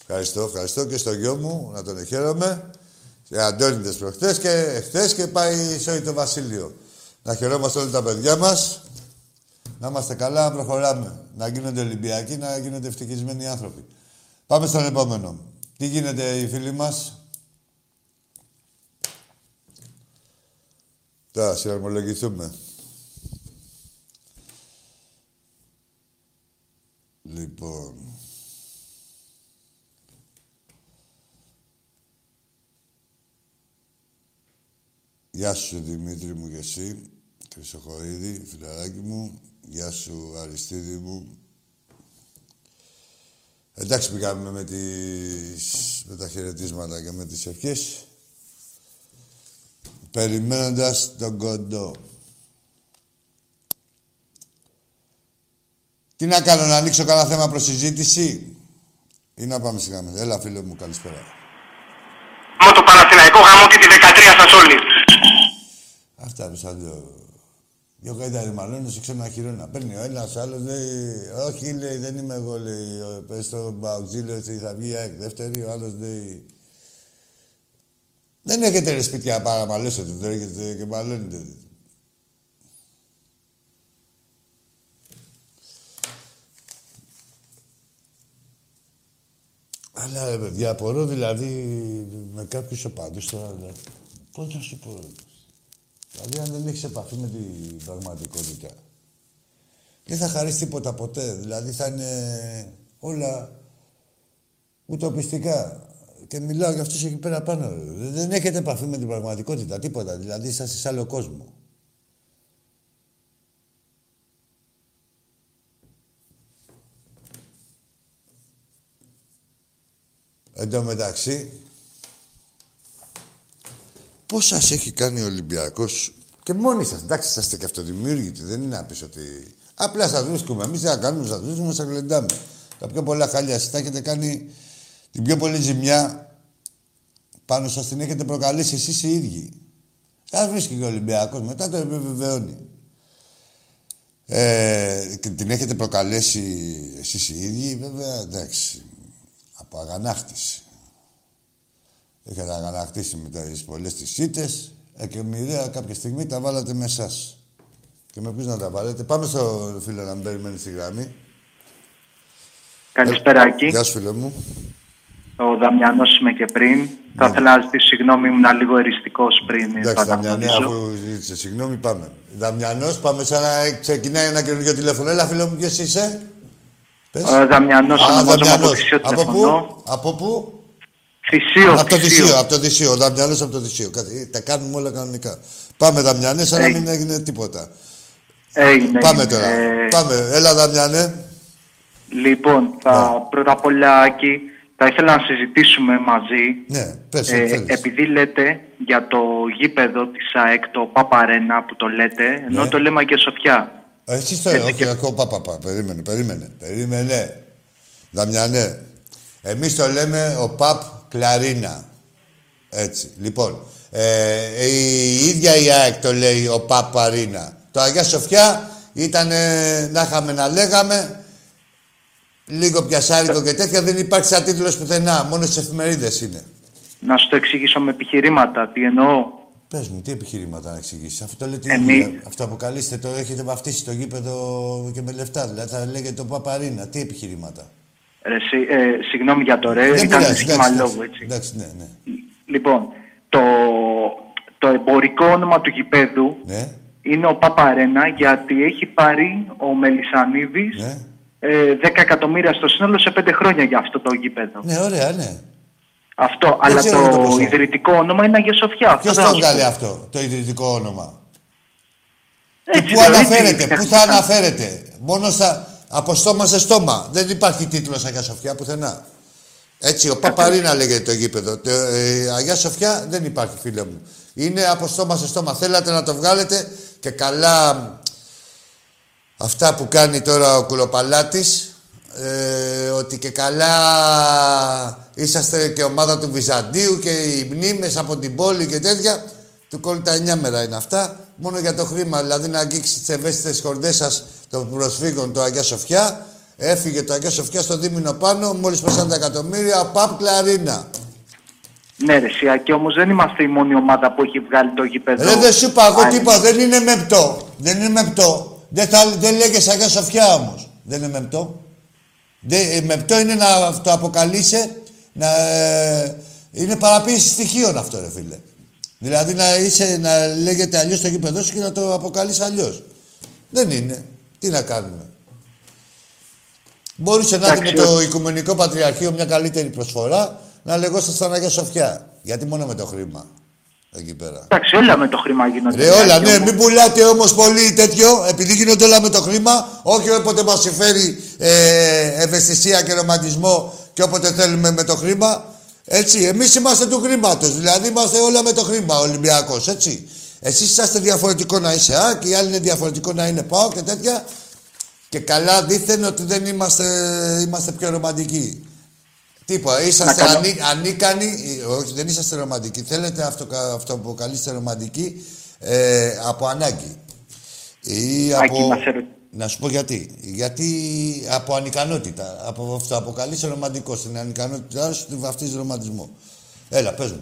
A: Ευχαριστώ, ευχαριστώ και στο γιο μου, να τον χαίρομαι. Σε Αντώνιδες προχτές και χθες και πάει σε το Βασίλειο. Να χαιρόμαστε όλοι τα παιδιά μας. Να είμαστε καλά, να προχωράμε. Να γίνονται Ολυμπιακοί, να γίνονται ευτυχισμένοι άνθρωποι. Πάμε στον επόμενο. Τι γίνεται οι φίλοι μας; Τώρα, συναρμολογηθούμε. Λοιπόν... Γεια σου Δημήτρη μου και εσύ, Χρυσοχοίδη, φιλαράκι μου. Γεια σου Αριστίδη μου. Εντάξει πήγαμε με, τις, με τα χαιρετίσματα και με τις ευχές. Περιμένοντας τον κοντό. Τι να κάνω, να ανοίξω κανένα θέμα προς συζήτηση; Ή να πάμε σιγά μέσα. Έλα φίλε μου, καλησπέρα.
I: Με το Παναθηναϊκό γάμο και τη 13 σας όλοι.
A: Αυτά σαν δυο... Δυο καίδα μάλλον σε ξένα χειρόνα. Παίρνει ο ένας, άλλος λέει, όχι λέει, δεν είμαι εγώ λέει, ο- πες στο Μπαουτζή, λέει, ότι θα βγει η ΑΕΚ δεύτερη, ο άλλος λέει... Δεν έχετε ρε σπίτια να παραμαλώσετε, δεν έχετε και μαλώνετε. Αλλά ρε παιδιά, απορώ δηλαδή με κάποιους οπαδούς τώρα, δηλαδή, πώς να σου πω, ρε. Δηλαδή, αν δεν έχεις επαφή με την πραγματικότητα, δεν θα χαρίσει τίποτα ποτέ. Δηλαδή, θα είναι όλα ουτοπιστικά. Και μιλάω για αυτούς εκεί πέρα πάνω. ρε. Δεν- Δεν έχετε επαφή με την πραγματικότητα, τίποτα. Δηλαδή, είσαστε σε άλλο κόσμο. Εν τω μεταξύ, πώς σας έχει κάνει ο Ολυμπιακός και μόνοι σας, εντάξει, είσαστε και αυτοδημιούργητοι, δεν είναι να πεις ότι... Απλά σας βρίσκουμε, εμείς δεν θα κάνουμε, σας βρίσκουμε, σας γλεντάμε. Τα πιο πολλά χάλια εσείς τα έχετε κάνει την πιο πολύ ζημιά πάνω σας την έχετε προκαλέσει εσείς οι ίδιοι. Σας βρίσκει και ο Ολυμπιακός, μετά το επιβεβαιώνει. Ε, και την έχετε προκαλέσει εσείς οι ίδιοι, βέβαια, εντάξει, από αγανάκτηση. Έχετε αγανακτήσει με τις πολλές τις ήττες ε, και μοιραία κάποια στιγμή τα βάλατε με εσάς. Και με ποιους να τα βάλετε. Πάμε στο φίλο να μην περιμένει στη γραμμή.
H: Καλησπέρα, Άκη.
A: Γεια σου, φίλε μου.
H: Ο Δαμιανός είμαι και πριν. Θα ήθελα να ζητήσω συγγνώμη, ήμουν λίγο εριστικός πριν.
A: Ναι. Εντάξει,
H: το
A: Δαμιανέ,
H: αναγνωρίζω.
A: αφού ζήτησε συγγνώμη, πάμε. Δαμιανός, πάμε σαν να ξεκινάει ένα καινούργιο τηλέφωνο. Έλα, φίλο μου, ποιος είσαι; Πες.
H: Ο Δαμιανός,
A: Α,
H: ονομάζομαι από
A: Δαμιανός.
H: Θησίο
A: Από
H: τηλεφωνώ.
A: πού, από πού;
H: Θησίο,
A: από το
H: Θησίο.
A: Δυσίο, από το Δυσίο. Ο Δαμιανός από το Δυσίο. Κάτι- Τα κάνουμε όλα κανονικά. Πάμε, Δαμιανέ, σαν να
H: Έγινε.
A: μην έγινε τίποτα.
H: Έγινε,
A: Πάμε
H: έγινε.
A: τώρα.
H: Ε,
A: Πάμε. Έλα, Δαμιανέ.
H: Λοιπόν, θα,
A: Ναι.
H: πρώτα απ' όλα, Άκη, θα ήθελα να συζητήσουμε μαζί.
A: Ναι, πες,
H: Ε,
A: θέλεις.
H: επειδή λέτε για το γήπεδο της ΑΕΚ, το Παπαρένα που το λέτε, ενώ
A: Ναι.
H: το λέμε και Σοφιά.
A: Εσύ το
H: Έτσι
A: όχι,
H: και-
A: εγώ, πα, πα, πα, περίμενε, περίμενε, περίμενε. Δαμιανέ, εμείς το λέμε ο Παπ Κλαρίνα. Έτσι, λοιπόν. Ε, η ίδια η ΑΕΚ το λέει ο Παπ Αρίνα. Το Αγία Σοφιά ήταν να είχαμε να λέγαμε λίγο πιασάρικο και τέτοια. Δεν υπάρχει σαν τίτλος πουθενά, μόνο στις εφημερίδες είναι.
H: Να σου το εξηγήσω με επιχειρήματα, τι εννοώ.
A: Πες μου, τι επιχειρήματα να εξηγήσεις. Αυτό το λέτε
H: Εμείς-
A: ήδη. Αυτό αποκαλείστε το έχετε βαφτίσει το γήπεδο και με λεφτά. Δηλαδή θα λέγεται το Παπαρίνα. Τι επιχειρήματα.
H: Ρε, εσύ, ε, συγγνώμη για το ρε,
A: Δεν
H: ήταν
A: πειράζει,
H: σχήμα
A: εντάξει,
H: λόγου,
A: εντάξει.
H: έτσι.
A: Εντάξει, ναι, ναι.
H: Λοιπόν, το, το εμπορικό όνομα του γηπέδου
A: Ναι,
H: είναι ο Παπαρένα γιατί έχει πάρει ο Μελισανίδης
A: ναι.
H: ε, 10 εκατομμύρια στο σύνολο σε 5 χρόνια για αυτό το γήπεδο.
A: Ναι, ωραία, ναι.
H: Αυτό, αλλά
A: ξέρω το
H: το
A: ποσό.
H: ιδρυτικό όνομα είναι Αγία Σοφιά. Αυτό
A: Ποιος
H: δεν
A: το
H: θα σου
A: βγάλε
H: πω.
A: αυτό, το ιδρυτικό όνομα; Και
H: Έτσι,
A: πού
H: θεωρείται,
A: αναφέρεται, πού θα
H: ξεχάσαμε.
A: αναφέρεται; Μόνο στα, από στόμα σε στόμα. Δεν υπάρχει τίτλος Αγία Σοφιά πουθενά. Έτσι, ο Παπαρίνα λέγεται το γήπεδο. Το, ε, Αγία Σοφιά δεν υπάρχει, φίλε μου. Είναι από στόμα σε στόμα. Θέλατε να το βγάλετε και καλά αυτά που κάνει τώρα ο Κουλοπαλάτης, ε, ότι και καλά είσαστε και ομάδα του Βυζαντίου και οι μνήμες από την πόλη και τέτοια. Του κόλλει τα εννιά μέρα είναι αυτά. Μόνο για το χρήμα, δηλαδή να αγγίξει τις ευαίσθητες χορδές σας των προσφύγων του Αγία Σοφιά. Έφυγε το Αγία Σοφιά στο δίμηνο πάνω, μόλις πέσαν τα εκατομμύρια, παπ κλαρίνα.
H: Ναι, ρε, Σιακή, όμως δεν είμαστε η μόνη ομάδα που έχει βγάλει το γήπεδο.
A: Ρε δεν σου είπα, εγώ
H: Άλλη.
A: τι είπα, δεν είναι μεπτό. Δεν είναι μεπτό. Δεν, θα, δεν λέγεσαι Αγία Σοφιά όμως. Δεν είναι μεπτό. Δεν, ε, μεπτό είναι να το αποκαλείσαι, να, ε, είναι παραποίηση στοιχείων αυτό ρε φίλε. Δηλαδή να, είσαι, να λέγεται αλλιώς το γήπεδο σου και να το αποκαλείς αλλιώς. Δεν είναι. Τι να κάνουμε. Μπορούσε να
H: Εντάξει,
A: έχουμε το
H: ο-
A: Οικουμενικό Πατριαρχείο μια καλύτερη προσφορά να λεγόσασταν Αγία Σοφιά. Γιατί μόνο με το χρήμα. Εκεί πέρα.
H: Εντάξει, όλα με το χρήμα γίνονται.
A: Ρε όλα,
H: Σιακή,
A: ναι,
H: όμως.
A: μην πουλάτε όμως πολύ τέτοιο, επειδή γίνονται όλα με το χρήμα, όχι όποτε μας συμφέρει ε, ευαισθησία και ρομαντισμό και όποτε θέλουμε με το χρήμα. Έτσι, εμείς είμαστε του χρήματος. Δηλαδή είμαστε όλα με το χρήμα, Ολυμπιακός, έτσι. Εσείς είσαστε διαφορετικό να είσαι Α και οι άλλοι είναι διαφορετικό να είναι ΠΑΟ και τέτοια. Και καλά δίθεν ότι δεν είμαστε, είμαστε πιο ρομαντικοί. Τίποτα. Είσαστε
H: κάνω-
A: ανή, ανίκανοι. ε, Όχι, δεν είσαστε ρομαντικοί. Θέλετε αυτό, αυτό που αποκαλείστε ρομαντικοί ε, από ανάγκη. Ή
H: Άκη,
A: από...
H: να σε ρω-
A: Να σου πω γιατί. Γιατί από ανικανότητα. Από αυτό αποκαλείσαι ρομαντικός. Στην ανικανότητά σου τη βαφτίζει ρομαντισμό. Έλα, πες μου.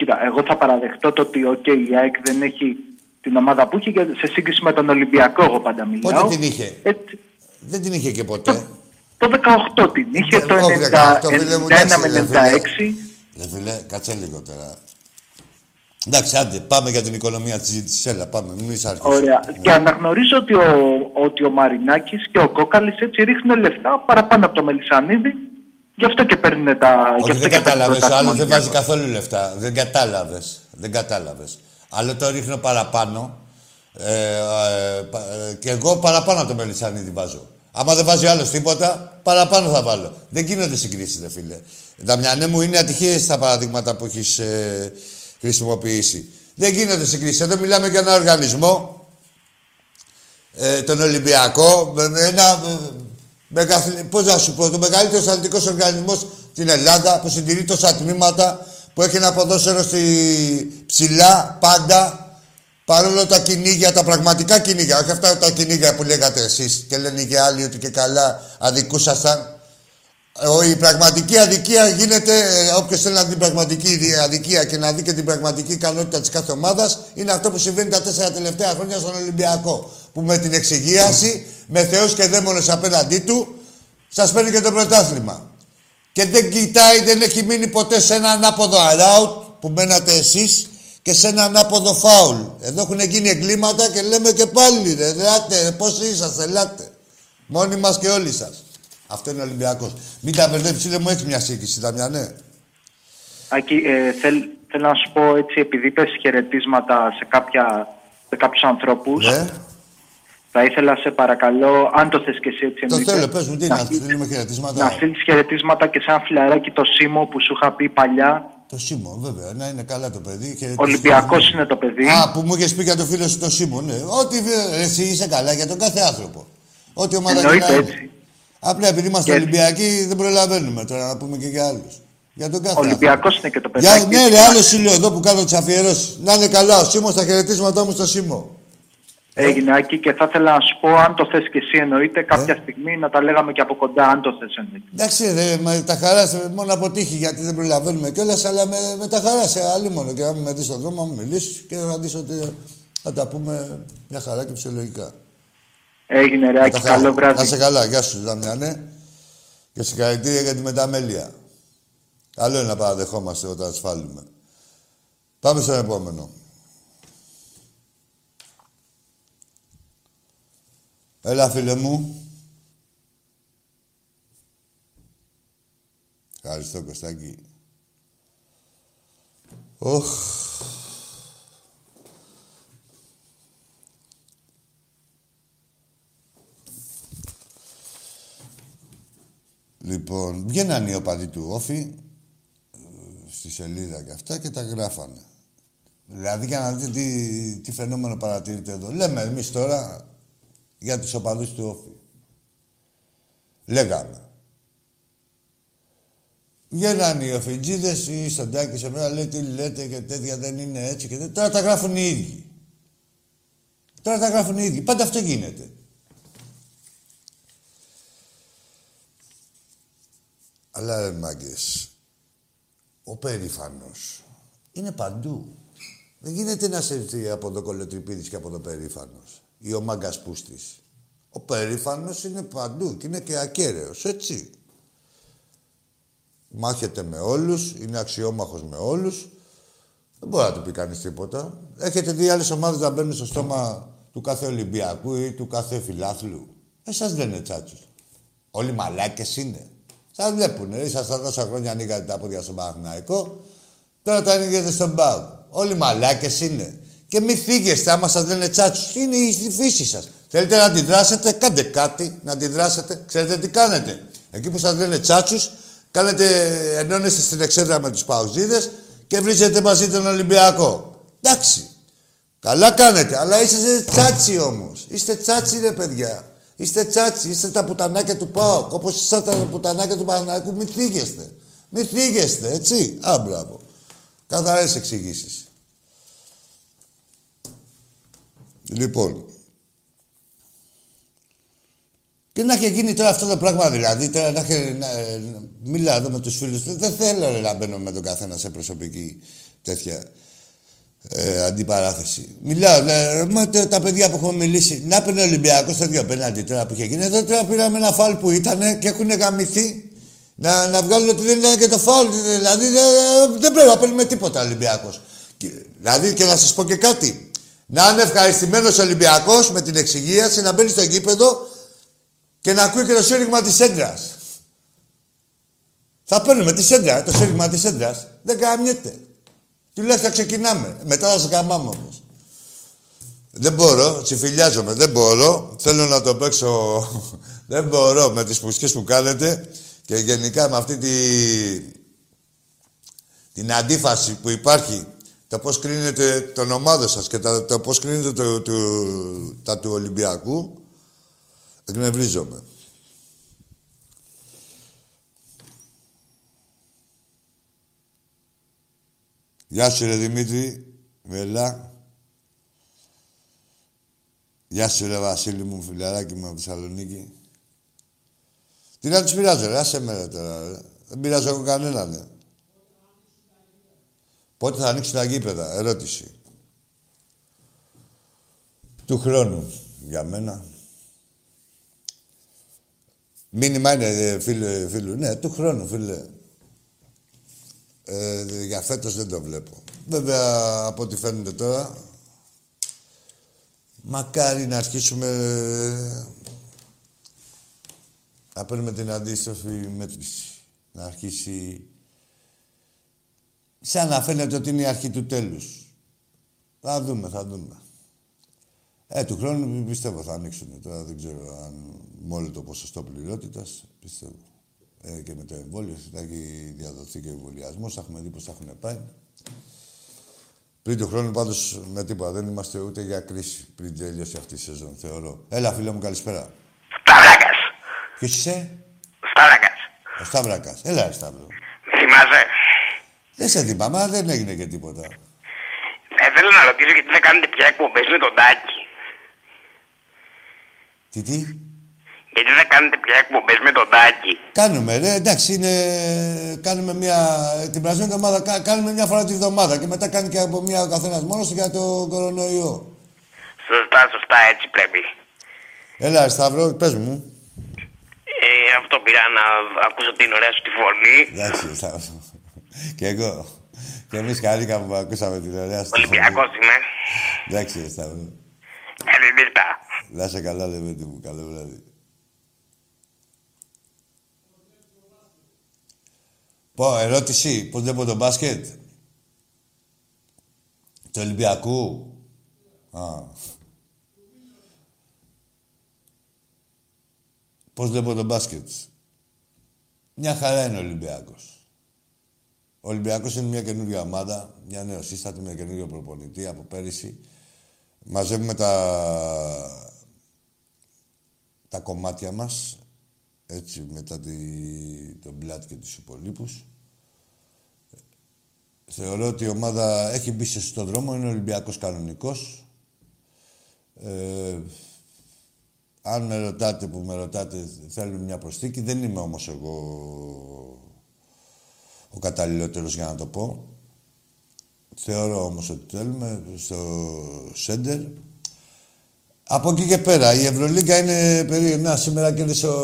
H: Κοίτα, εγώ θα παραδεχτώ το ότι okay, η ΑΕΚ δεν έχει την ομάδα που είχε και σε σύγκριση με τον Ολυμπιακό, εγώ πάντα μιλάω.
A: Πότε την είχε;
H: Έτσι,
A: Δεν την είχε και ποτέ.
H: το 18 την είχε, το
A: Όχι,
H: 90
A: 18, φίλε μου,
H: 91
A: εντάξει,
H: με
A: ρε,
H: 96.
A: Ρε φίλε, κάτσε λίγο τώρα. Εντάξει, άντε, πάμε για την οικονομία της συζήτησης. Έλα, πάμε, μην είσαι αρχής.
H: Ωραία.
A: Ναι.
H: Και αναγνωρίζω ότι ο, ότι ο Μαρινάκης και ο Κόκαλης έτσι ρίχνουν λεφτά παραπάνω από το Μελισανίδη. Γι' αυτό και παίρνουν τα. γι'
A: Όχι,
H: αυτό
A: δεν
H: και παίρνει
A: κατάλαβες.
H: το
A: Ο άλλος δεν
H: πρωτάθλημα
A: βάζει καθόλου λεφτά. Δεν κατάλαβες. Δεν κατάλαβες. Άλλο το ρίχνω παραπάνω. Ε, ε, πα- ε, και εγώ παραπάνω από το Μελισανίδη βάζω. Άμα δεν βάζει άλλος τίποτα, παραπάνω θα βάλω. Δεν γίνονται συγκρίσεις, δε φίλε. Δαμιανέ μου, είναι ατυχίε τα παραδείγματα που έχεις ε, χρησιμοποιήσει. Δεν γίνονται συγκρίσεις. Εδώ μιλάμε για ένα οργανισμό, ε, τον Ολυμπιακό, με, με ένα. Ε, μεγαθυ- πώς να σου πω, το μεγαλύτερος αθλητικός οργανισμός στην Ελλάδα που συντηρεί τόσα τμήματα, που έχει ένα ποδόσφαιρο στη ψηλά πάντα. Παρόλο τα κυνήγια, τα πραγματικά κυνήγια, όχι αυτά τα κυνήγια που λέγατε εσείς και λένε και άλλοι ότι και καλά αδικούσασταν. Ε, Η πραγματική αδικία γίνεται, όποιος θέλει να δει την πραγματική δι- αδικία και να δει και την πραγματική ικανότητα της κάθε ομάδας, είναι αυτό που συμβαίνει τα τέσσερα τελευταία χρόνια στον Ολυμπιακό. Που με την εξυγίαση, με θεού και δαίμονες απέναντί του, σας παίρνει και το πρωτάθλημα. Και δεν κοιτάει, δεν έχει μείνει ποτέ σε ένα ανάποδο around που μένατε εσείς και σε ένα ανάποδο φάουλ. Εδώ έχουν γίνει εγκλήματα και λέμε και πάλι, ρε, ελάτε, πώς είσαστε, ελάτε. Μόνοι μας και όλοι σας. Αυτό είναι ο Ολυμπιακός. Μην τα μπερδέψει, δεν μου έχει μια σύγκριση, Δαμιανέ.
H: Άκη, ε, θέλ, θέλω να σου πω έτσι, επειδή πες χαιρετίσματα σε, κάποια, σε κάποιους ανθρώπους,
A: Ναι.
H: Θα ήθελα, σε παρακαλώ, αν το θες και εσύ έτσι
A: Το
H: εννοείται,
A: θέλω, πες μου, τι
H: να
A: να
H: στείλεις-
A: στείλουμε χαιρετίσματα.
H: να στείλεις χαιρετίσματα και σε ένα φιλαράκι το Σίμω που σου είχα πει παλιά.
A: Το Σίμω, βέβαια, να είναι καλά το παιδί. χαιρετίσματα.
H: Ολυμπιακός είναι το παιδί.
A: Α, που μου είχες πει για το φίλο σου το Σίμω, ναι. Ό,τι ε, εσύ είσαι καλά για τον κάθε άνθρωπο. Ό,τι ομάδα και
H: Εννοείται
A: να είναι.
H: έτσι.
A: Απλά επειδή είμαστε
H: Και-
A: Ολυμπιακοί δεν προλαβαίνουμε τώρα να πούμε και για άλλους. Για τον κάθε
H: Ολυμπιακός
A: άνθρωπο.
H: είναι και το
A: Για,
H: παιδάκι.
A: ναι, ρε, άλλο σου λέω εδώ που κάνω τις αφιερώσεις. Να είναι καλά ο Σίμω, τα χαιρετίσματά μου στο Σίμω.
H: Έγινε Άκη και θα ήθελα να σου πω, αν το θες και εσύ
A: Ε.
H: εννοείται, κάποια στιγμή να τα λέγαμε και από κοντά, αν το θες εννοείται.
A: Εντάξει, ρε, με τα χαράς μόνο από τύχη γιατί δεν προλαβαίνουμε κιόλας, αλλά με, με τα χαράς σε άλλη μόνο. Και να με δεις στον δρόμο, να μου μιλήσεις και θα δεις ότι θα τα πούμε μια χαρά και φυσιολογικά.
H: Έγινε ρε
A: Με
H: Άκη,
A: τα χαρά.
H: καλό βράδυ.
A: Να σε καλά, γεια σου, Δαμιανέ. Και συγχαρητήρια για τη μεταμέλεια. Καλό είναι να παραδεχόμαστε όταν ασφάλουμε. Πάμε στον επόμενο. Έλα, φίλε μου. Ευχαριστώ, Κωστάκη. Οχ. Λοιπόν, βγαίναν οι οπαδοί του Όφη ε, στη σελίδα και αυτά και τα γράφανε. Δηλαδή για να δείτε τι, τι φαινόμενο παρατηρείται εδώ. Λέμε εμείς τώρα για τους οπαδούς του Όφη. Λέγαμε. Βγαίναν οι οφιτζίδες ή η Σαντάκη σε μένα λέει τι λέτε και τέτοια δεν είναι έτσι και τέτοια. Τώρα τα γράφουν οι ίδιοι. Τώρα τα γράφουν οι ίδιοι. Πάντα αυτό γίνεται. Αλλά ρε μάγκες, ο περήφανος είναι παντού. Δεν γίνεται να σε έρθει από το κολοτριπίδης και από το περήφανος. Ή ο μάγκας πούστης. Ο περήφανος είναι παντού και είναι και ακέραιος, έτσι. Μάχεται με όλους, είναι αξιόμαχος με όλους. Δεν μπορεί να του πει κανείς τίποτα. Έχετε δει άλλες ομάδες να μπαίνουν στο στόμα του κάθε Ολυμπιακού ή του κάθε φιλάθλου. Εσάς δεν είναι τσάτσους. Όλοι μαλάκες είναι. Σας βλέπουνε. Ήσασταν τόσα χρόνια ανοίγατε τα πόδια στον Παναθηναϊκό. Τώρα τα ανοίγετε στον Πάου. Όλοι μαλάκες είναι. Και μη φύγεστε άμα σας λένε τσάτσους. Είναι η φύση σας. Θέλετε να αντιδράσετε, κάντε κάτι να αντιδράσετε. Ξέρετε τι κάνετε. Εκεί που σας λένε τσάτσους, κάνετε, ενώνεστε στην εξέδρα με τους Παουζίδες και βρίζετε μαζί τον Ολυμπιακό. Εντάξει. Καλά κάνετε, αλλά είστε τσάτσι όμως. Είστε τσάτσι ρε παιδιά. Είστε τσάτσι, είστε τα πουτανάκια του ΠΑΟΚ. Όπως είστε τα πουτανάκια του Παναθηναϊκού, μην θίγεστε. Μην θίγεστε, έτσι. Α, μπράβο. Καθαρές εξηγήσεις. Λοιπόν. Και να έχει γίνει τώρα αυτό το πράγμα δηλαδή, τώρα να έχει, να, ε, μιλάω εδώ με τους φίλους, δεν, δεν θέλω ρε, να μπαίνω με τον καθένα σε προσωπική τέτοια ε, αντιπαράθεση. Μιλάω, ε, μα, τα, τα παιδιά που έχω μιλήσει, να πήρε ο Ολυμπιακός στο δύο πέναντι τώρα που είχε γίνει, εδώ τώρα πήραμε ένα φάλ που ήταν και έχουν γαμηθεί να, να βγάλουν ότι δεν ήταν και το φάλ, δηλαδή δεν, δεν πρέπει να παίρνουμε τίποτα ο Ολυμπιακός. Και, δηλαδή και να σας πω και κάτι, να είναι ευχαριστημένος ο Ολυμπιακός με την εξυγίαση, να μπαίνει στο γήπεδο και να ακούει και το σύρριγμα της έντρας. Θα παίρνουμε τη σέντρα, το σύρριγμα της έντρας. Δεν καμιέται. Τουλάχιστον ξεκινάμε. Μετά θα σε καμάμε όμως. Δεν μπορώ, τσιφιλιάζομαι, δεν μπορώ. Θέλω να το παίξω. δεν μπορώ με τις πουσκές που κάνετε και γενικά με αυτή τη... την αντίφαση που υπάρχει το πώς κρίνετε τον ομάδο σας και τα, το πώς κρίνετε το, το, τα του Ολυμπιακού εκνευρίζομαι. Γεια σου ρε Δημήτρη, Βελά. Γεια σου ρε Βασίλη μου, φιλαράκι μου από Θεσσαλονίκη. Τι να τους πειράζω ρε, άσε με ρε τώρα ρε. Δεν πειράζω εγώ κανέναν ρε. Πότε θα ανοίξει τα γήπεδα, ερώτηση. Του χρόνου, για μένα. Μήνυμα είναι, ε, φίλε, φίλου. Ναι, του χρόνου, φίλε. Ε, για φέτος δεν το βλέπω. Βέβαια, από ό,τι φαίνεται τώρα, μακάρι να αρχίσουμε ε, να παίρνουμε την αντίστροφη μέτρηση. Να αρχίσει σαν να φαίνεται ότι είναι η αρχή του τέλους. Θα δούμε, θα δούμε. Ε, του χρόνου πιστεύω θα ανοίξουν. Τώρα δεν ξέρω αν με όλο το ποσοστό πληρότητας. Πιστεύω. Ε, και με το εμβόλιο θα έχει διαδοθεί και ο εμβολιασμός. Θα έχουμε δει πώς θα έχουν πάει. Πριν του χρόνου πάντως με τίποτα. Δεν είμαστε ούτε για κρίση πριν τελειώσει αυτή η σεζόν, θεωρώ. Έλα, φίλε μου, καλησπέρα.
I: Σταυράκας.
A: Ποιος είσαι,
I: Σταυράκας.
A: ο Σταύρακα. Έλα, ρε, Σταύρο.
I: Με θυμάσαι.
A: Δεν σε θυμάμαι, αλλά δεν έγινε και τίποτα.
I: Ε, θέλω να ρωτήσω γιατί δεν κάνετε πια εκπομπές με τον Τάκη.
A: Τι, τι;
I: Γιατί δεν κάνετε πια εκπομπές με τον Τάκη.
A: Κάνουμε, ρε, εντάξει, είναι... Κάνουμε μια... Την περασμένη εβδομάδα κα- κάνουμε μια φορά τη βδομάδα και μετά κάνει και από μια ο καθένας μόνος του για το κορονοϊό.
I: Σωστά, σωστά, έτσι πρέπει.
A: Έλα, ρε, Σταύρο, πες μου.
I: Ε, αυτό πήρα να ακούσω την ωραία σου τη φωνή.
A: Εντάξει, ρε, Σταύρο. Και εγώ. Και εμείς χαρήκαμε που ακούσαμε την ωραία σου.
I: Ολυμπιακός είμαι.
A: Εντάξει, ρε, Σταύρο.
I: Καλή νύχτα.
A: Να είσαι καλά, Λεβέντη μου. Καλό βράδυ. Πω, ερώτηση. Πώς βλέπω το μπάσκετ; Του Ολυμπιακού; Α. Πώς βλέπω το μπάσκετ; Μια χαρά είναι ο Ολυμπιακός. Ο Ολυμπιακός είναι μια καινούργια ομάδα, μια νεοσύστατη με καινούργιο προπονητή από πέρυσι. Μαζεύουμε τα, τα κομμάτια μας, έτσι, μετά τη, τον Μπλάτ και τους υπολείπους. Θεωρώ ότι η ομάδα έχει μπει σε σωστό δρόμο, είναι ο Ολυμπιακός κανονικός. Ε, αν με ρωτάτε που με ρωτάτε, θέλουμε μια προσθήκη. Δεν είμαι όμως εγώ ο καταλληλότερος για να το πω. Θεωρώ όμως ότι θέλουμε στο σέντερ. Από εκεί και πέρα, η Ευρωλίγκα είναι περίεργη. Να, σήμερα κέρδισε ο,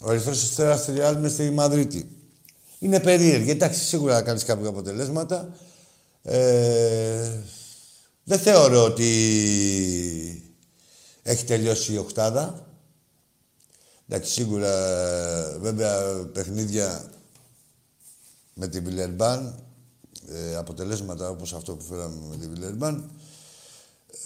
A: ο Ερυθρός Αστέρας στη Real μες στη Μαδρίτη. Είναι περίεργη. Εντάξει, σίγουρα θα κάνεις κάποια αποτελέσματα. Ε, δεν θεωρώ ότι έχει τελειώσει η οκτάδα. Εντάξει, σίγουρα, βέβαια, παιχνίδια με τη Βιλερμπάν, ε, αποτελέσματα όπως αυτό που φέραμε με τη Βιλερμπάν, ε,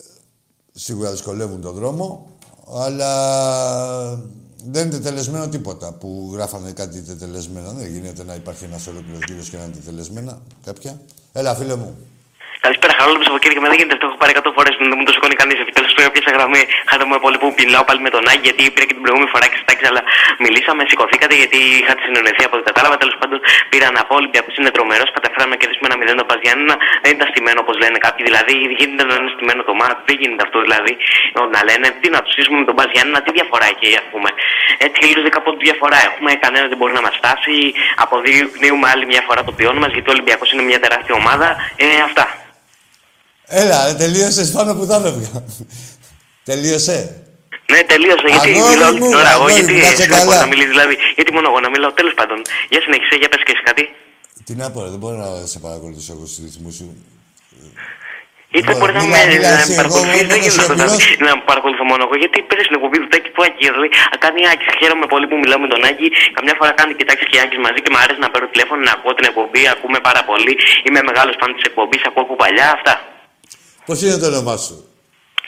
A: σίγουρα δυσκολεύουν τον δρόμο, αλλά δεν είναι τετελεσμένο τίποτα που γράφανε κάτι τετελεσμένα. Δεν γίνεται να υπάρχει ένας ολόκληρος γύρος και να είναι τετελεσμένα κάποια. Έλα, φίλε μου.
J: Καλησπέρα, χαρόλο από Σαββατοκύριακο. Με δεν γίνεται αυτό. Έχω πάρει 100 φορές που δεν μου το σηκώνει κανείς. Επιτέλους τώρα πιάσα γραμμή. Χάρη μου πολύ που μιλάω πάλι με τον Άγγι, γιατί πήρα και την προηγούμενη φορά και στάξει, αλλά μιλήσαμε, σηκωθήκατε γιατί είχατε συνεννοηθεί από ό,τι κατάλαβα. Τέλος πάντων πήρα να πω Ολυμπιακό είναι τρομερός. Καταφέραμε να κερδίσουμε ένα 0 το Παζιάννα. Δεν ήταν στημένο όπως λένε κάποιοι. Δηλαδή γίνεται να είναι στημένο το μάτι. Δεν γίνεται αυτό δηλαδή. Να λένε τι να τους στήσουμε με τον Παζιάννα, τι διαφορά έχει ας πούμε. Έτσι και λίγο δεκαπόντου διαφορά έχουμε. Κανένα δεν μπορεί να μας φτάσει. Αποδεικνύουμε άλλη μια φορά το ποιόν μας γιατί ο Ολυμπιακός είναι μια τεράστια ομάδα. Ε, αυτά.
A: Έλα, ρε, τελείωσες πάνω που θα έφευγα. Τελείωσε.
J: Ναι, τελείωσε. Γιατί
A: Αγόρι
J: μιλάω όλη
A: μου,
J: την ώρα. Εγώ
A: αγόρι
J: γιατί
A: μου, κάτσε
J: δεν μπορεί
A: καλά.
J: να μιλήσεις, δηλαδή. Γιατί μόνο εγώ να μιλάω. Τέλος πάντων. Για συνέχισε, για πες και εσύ κάτι.
A: Τι να πω, ρε, δεν μπορώ να σε παρακολουθήσω εγώ στους ρυθμούς σου.
J: Γιατί δεν μπορεί να
A: Μίλα,
J: με
A: μίλα,
J: να
A: εσύ,
J: με παρακολουθείς.
A: εγώ
J: Δεν
A: είμαι
J: γίνεται αυτό δηλαδή,
A: σιωπηλός.
J: να με παρακολουθώ μόνο εγώ. Γιατί πήρε στην εκπομπή του Τάκη που Άκης. Δηλαδή, κάνει Άκης. Χαίρομαι πολύ που μιλάω με τον Άκη. Καμιά φορά κάνει κοιτάξεις και Άκης μαζί και μου αρέσει να παίρνω τηλέφωνο να ακούω την εκπομπή. Ακούμε πάρα πολύ. Είμαι μεγάλος φαν της εκπομπής. Ακούω από παλιά. Αυτά.
A: Πώς είναι το όνομά σου;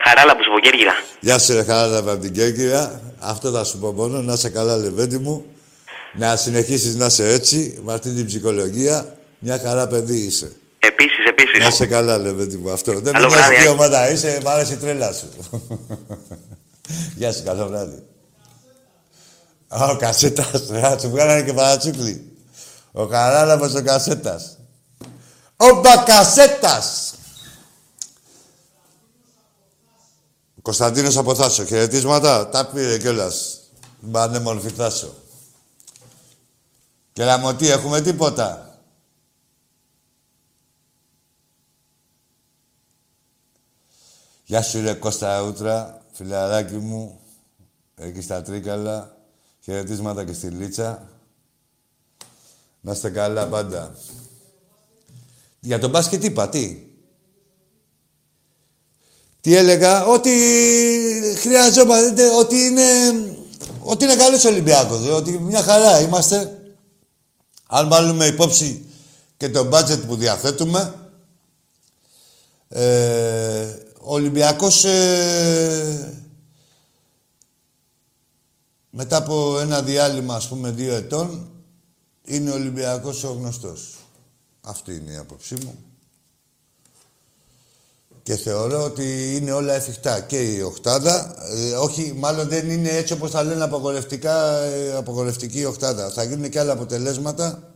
J: Χαράλα που σου πω, Κέρκυρα.
A: Γεια σου, ρε χαρά από την Κέρκυρα. Αυτό θα σου πω μόνο. Να είσαι καλά, Λεβέντη μου. Να συνεχίσεις να είσαι έτσι, με αυτή την ψυχολογία. Μια χαρά παιδί είσαι.
J: Επίσης, επίσης.
A: Να είσαι καλά, Λεβέντη μου. Αυτό. Δεν
J: Καλό
A: με νοιάζει
J: βράδυ,
A: τι
J: Άκη.
A: ομάδα είσαι, μ' άρεσε η τρέλα σου. Γεια σου, καλό βράδυ. Α, ο κασέτας, ρε, σου βγάλανε και παρατσούκλι. Ο Χαράλαμπος ο κασέτας. Ο Μπακασέτας! Κωνσταντίνος από Θάσο. Χαιρετίσματα. Τα πήρε κιόλας. Πανέμορφη Θάσο. Και Ραμωτή, έχουμε τίποτα; Γεια σου ρε Κώστα Ούτρα, φιλαράκι μου, εκεί στα Τρίκαλα. Χαιρετίσματα και στη Λίτσα. Να είστε καλά πάντα. Για τον μπάσκετ είπα, τι; Τι έλεγα, ότι χρειαζόμαστε, ότι είναι, ότι είναι καλός Ολυμπιάκος, ε, ότι μια χαρά είμαστε. Αν βάλουμε υπόψη και το μπάτζετ που διαθέτουμε, ε, ο Ολυμπιακός ε, μετά από ένα διάλειμμα, ας πούμε, δύο ετών, είναι ο Ολυμπιακός ο γνωστός. Αυτή είναι η άποψή μου. Και θεωρώ ότι είναι όλα εφικτά. Και η οχτάδα, ε, όχι, μάλλον δεν είναι έτσι όπως θα λένε απογορευτικά, ε, απογορευτική η οχτάδα. Θα γίνουν και άλλα αποτελέσματα,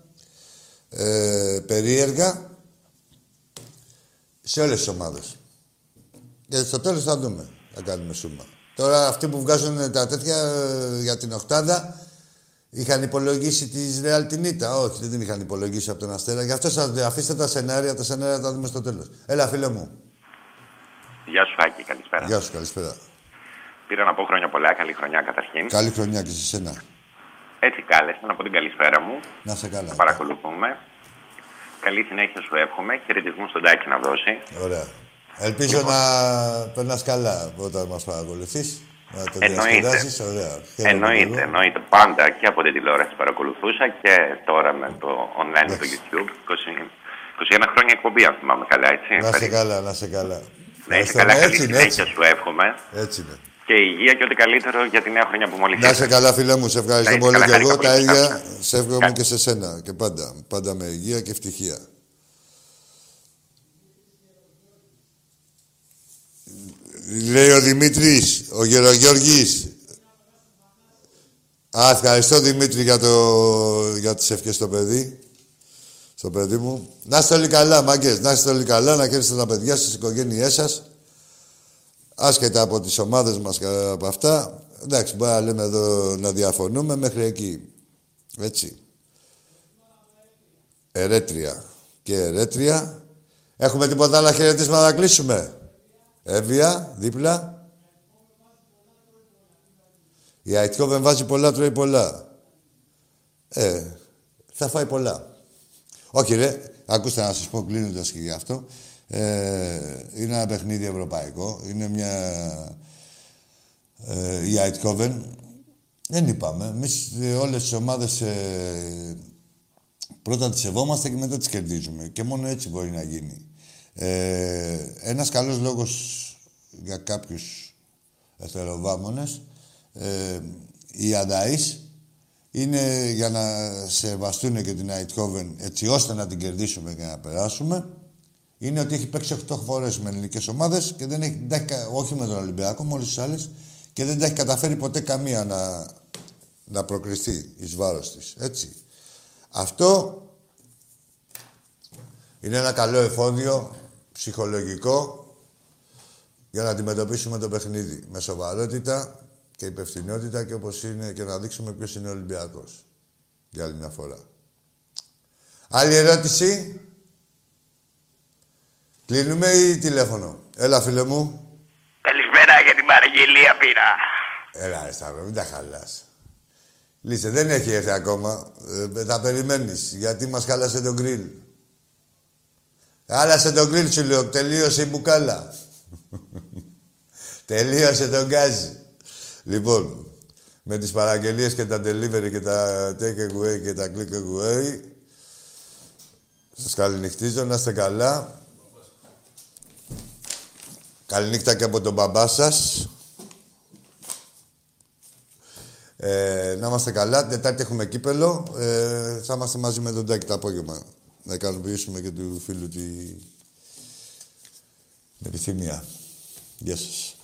A: ε, περίεργα, σε όλες τις ομάδες. Και στο τέλος θα δούμε, θα κάνουμε σούμα. Τώρα αυτοί που βγάζουν τα τέτοια ε, για την οχτάδα, Είχαν υπολογίσει τη Ρεάλ την ήττα. Όχι, δεν την είχαν υπολογίσει από τον Αστέρα. Γι' αυτό σας αφήστε τα σενάρια, τα σενάρια τα δούμε στο τέλος. Έλα, φίλε μου.
K: Γεια σου, Άκη, καλησπέρα.
A: Γεια σου, καλησπέρα.
K: Πήρα να πω χρόνια πολλά, καλή χρονιά καταρχήν.
A: Καλή χρονιά και σε σένα.
K: Έτσι κάλεσα να πω την καλησπέρα μου.
A: Να σε καλά.
K: Να παρακολουθούμε. Καλή συνέχεια σου εύχομαι. Χαιρετισμούς στον Τάκη να δώσει.
A: Ωραία. Ελπίζω να περνάς καλά όταν μας παρακολουθείς. Να το
K: Εννοείται.
A: διασκεδάσεις, ωραία. Χαίρομαι
K: Εννοείται,
A: πολύ.
K: εννοείται. Πάντα και από την τηλεόραση παρακολουθούσα και τώρα με το online, με το YouTube. 20, 21 χρόνια εκπομπή, αν θυμάμαι καλά, έτσι.
A: Να σε καλά, να σε καλά.
K: Να είσαι
A: Ευχαριστώ.
K: καλά, καλή
A: Έτσι είναι,
K: συνέχεια
A: έτσι.
K: σου εύχομαι.
A: Έτσι είναι.
K: Και υγεία και ό,τι καλύτερο για τη νέα χρονιά που μόλις
A: Να σε
K: ήρθε.
A: καλά, φίλε μου. Σε ευχαριστώ
K: Να είσαι
A: πολύ
K: καλά,
A: και εγώ.
K: χάρηκα
A: Τα
K: πολύ.
A: ίδια
K: Ευχαριστώ.
A: σε εύχομαι και σε σένα. Και πάντα. Πάντα με υγεία και ευτυχία. Λέει ο Δημήτρης, ο Γερογιώργης. Α, ευχαριστώ Δημήτρη για, το, για τις ευχές στο παιδί. Στο παιδί μου. Να είστε όλοι καλά, μάγκες. Να είστε όλοι καλά, να κέρδισετε τα παιδιά σας, τις οικογένειές σας. Άσχετα από τις ομάδες μας και από αυτά. Εντάξει, μπορεί να λέμε εδώ να διαφωνούμε μέχρι εκεί. Έτσι. Ερέτρια και ερέτρια. Έχουμε τίποτα άλλα χαιρετίσματα να κλείσουμε; Εύβοια, δίπλα. Η Αιτκόβεν βάζει πολλά, τρώει πολλά. Ε, θα φάει πολλά. Όχι ρε, ακούστε να σας πω κλείνοντας και γι' αυτό. Ε, είναι ένα παιχνίδι ευρωπαϊκό. Είναι μια... Ε, η Αιτκόβεν. Δεν είπαμε. Εμείς ε, όλες τις ομάδες ε, πρώτα τις σεβόμαστε και μετά τις κερδίζουμε. Και μόνο έτσι μπορεί να γίνει. Ε, ένας καλός λόγος για κάποιους εθεροβάμονες ε, οι Ανταΐς είναι για να σεβαστούν και την Αιτχόβεν έτσι ώστε να την κερδίσουμε και να περάσουμε είναι ότι έχει παίξει 8 φορές με ελληνικές ομάδες και δεν έχει, δεν έχει κα- όχι με τον Ολυμπιακό, με όλες τις άλλες και δεν τα έχει καταφέρει ποτέ καμία να, να προκριθεί εις βάρος της. Έτσι. Αυτό είναι ένα καλό εφόδιο ψυχολογικό για να αντιμετωπίσουμε το παιχνίδι με σοβαρότητα και υπευθυνότητα και όπως είναι και να δείξουμε ποιος είναι ο Ολυμπιακός. Για άλλη μια φορά. Άλλη ερώτηση. Κλείνουμε ή τηλέφωνο. Έλα, φίλε μου.
I: Καλησπέρα για την παραγγελία πήρα.
A: Έλα, ρε Σταύρο, μην τα χαλάς. Λύσε, δεν έχει έρθει ακόμα. Ε, θα περιμένεις, γιατί μας χάλασε τον γκριλ. Χάλασε τον γκριλ, σου λέω. Τελείωσε η μπουκάλα. Τελείωσε τον γκάζι. Λοιπόν, με τις παραγγελίες και τα delivery και τα take away και τα click away, σας καληνυχτίζω, να είστε καλά. Καληνύχτα και από τον μπαμπά σας. Ε, να είμαστε καλά. Τετάρτη έχουμε κύπελο. Ε, θα είμαστε μαζί με τον Τάκη το απόγευμα. Να ικανοποιήσουμε και του φίλου τη... την επιθυμία. Γεια σας.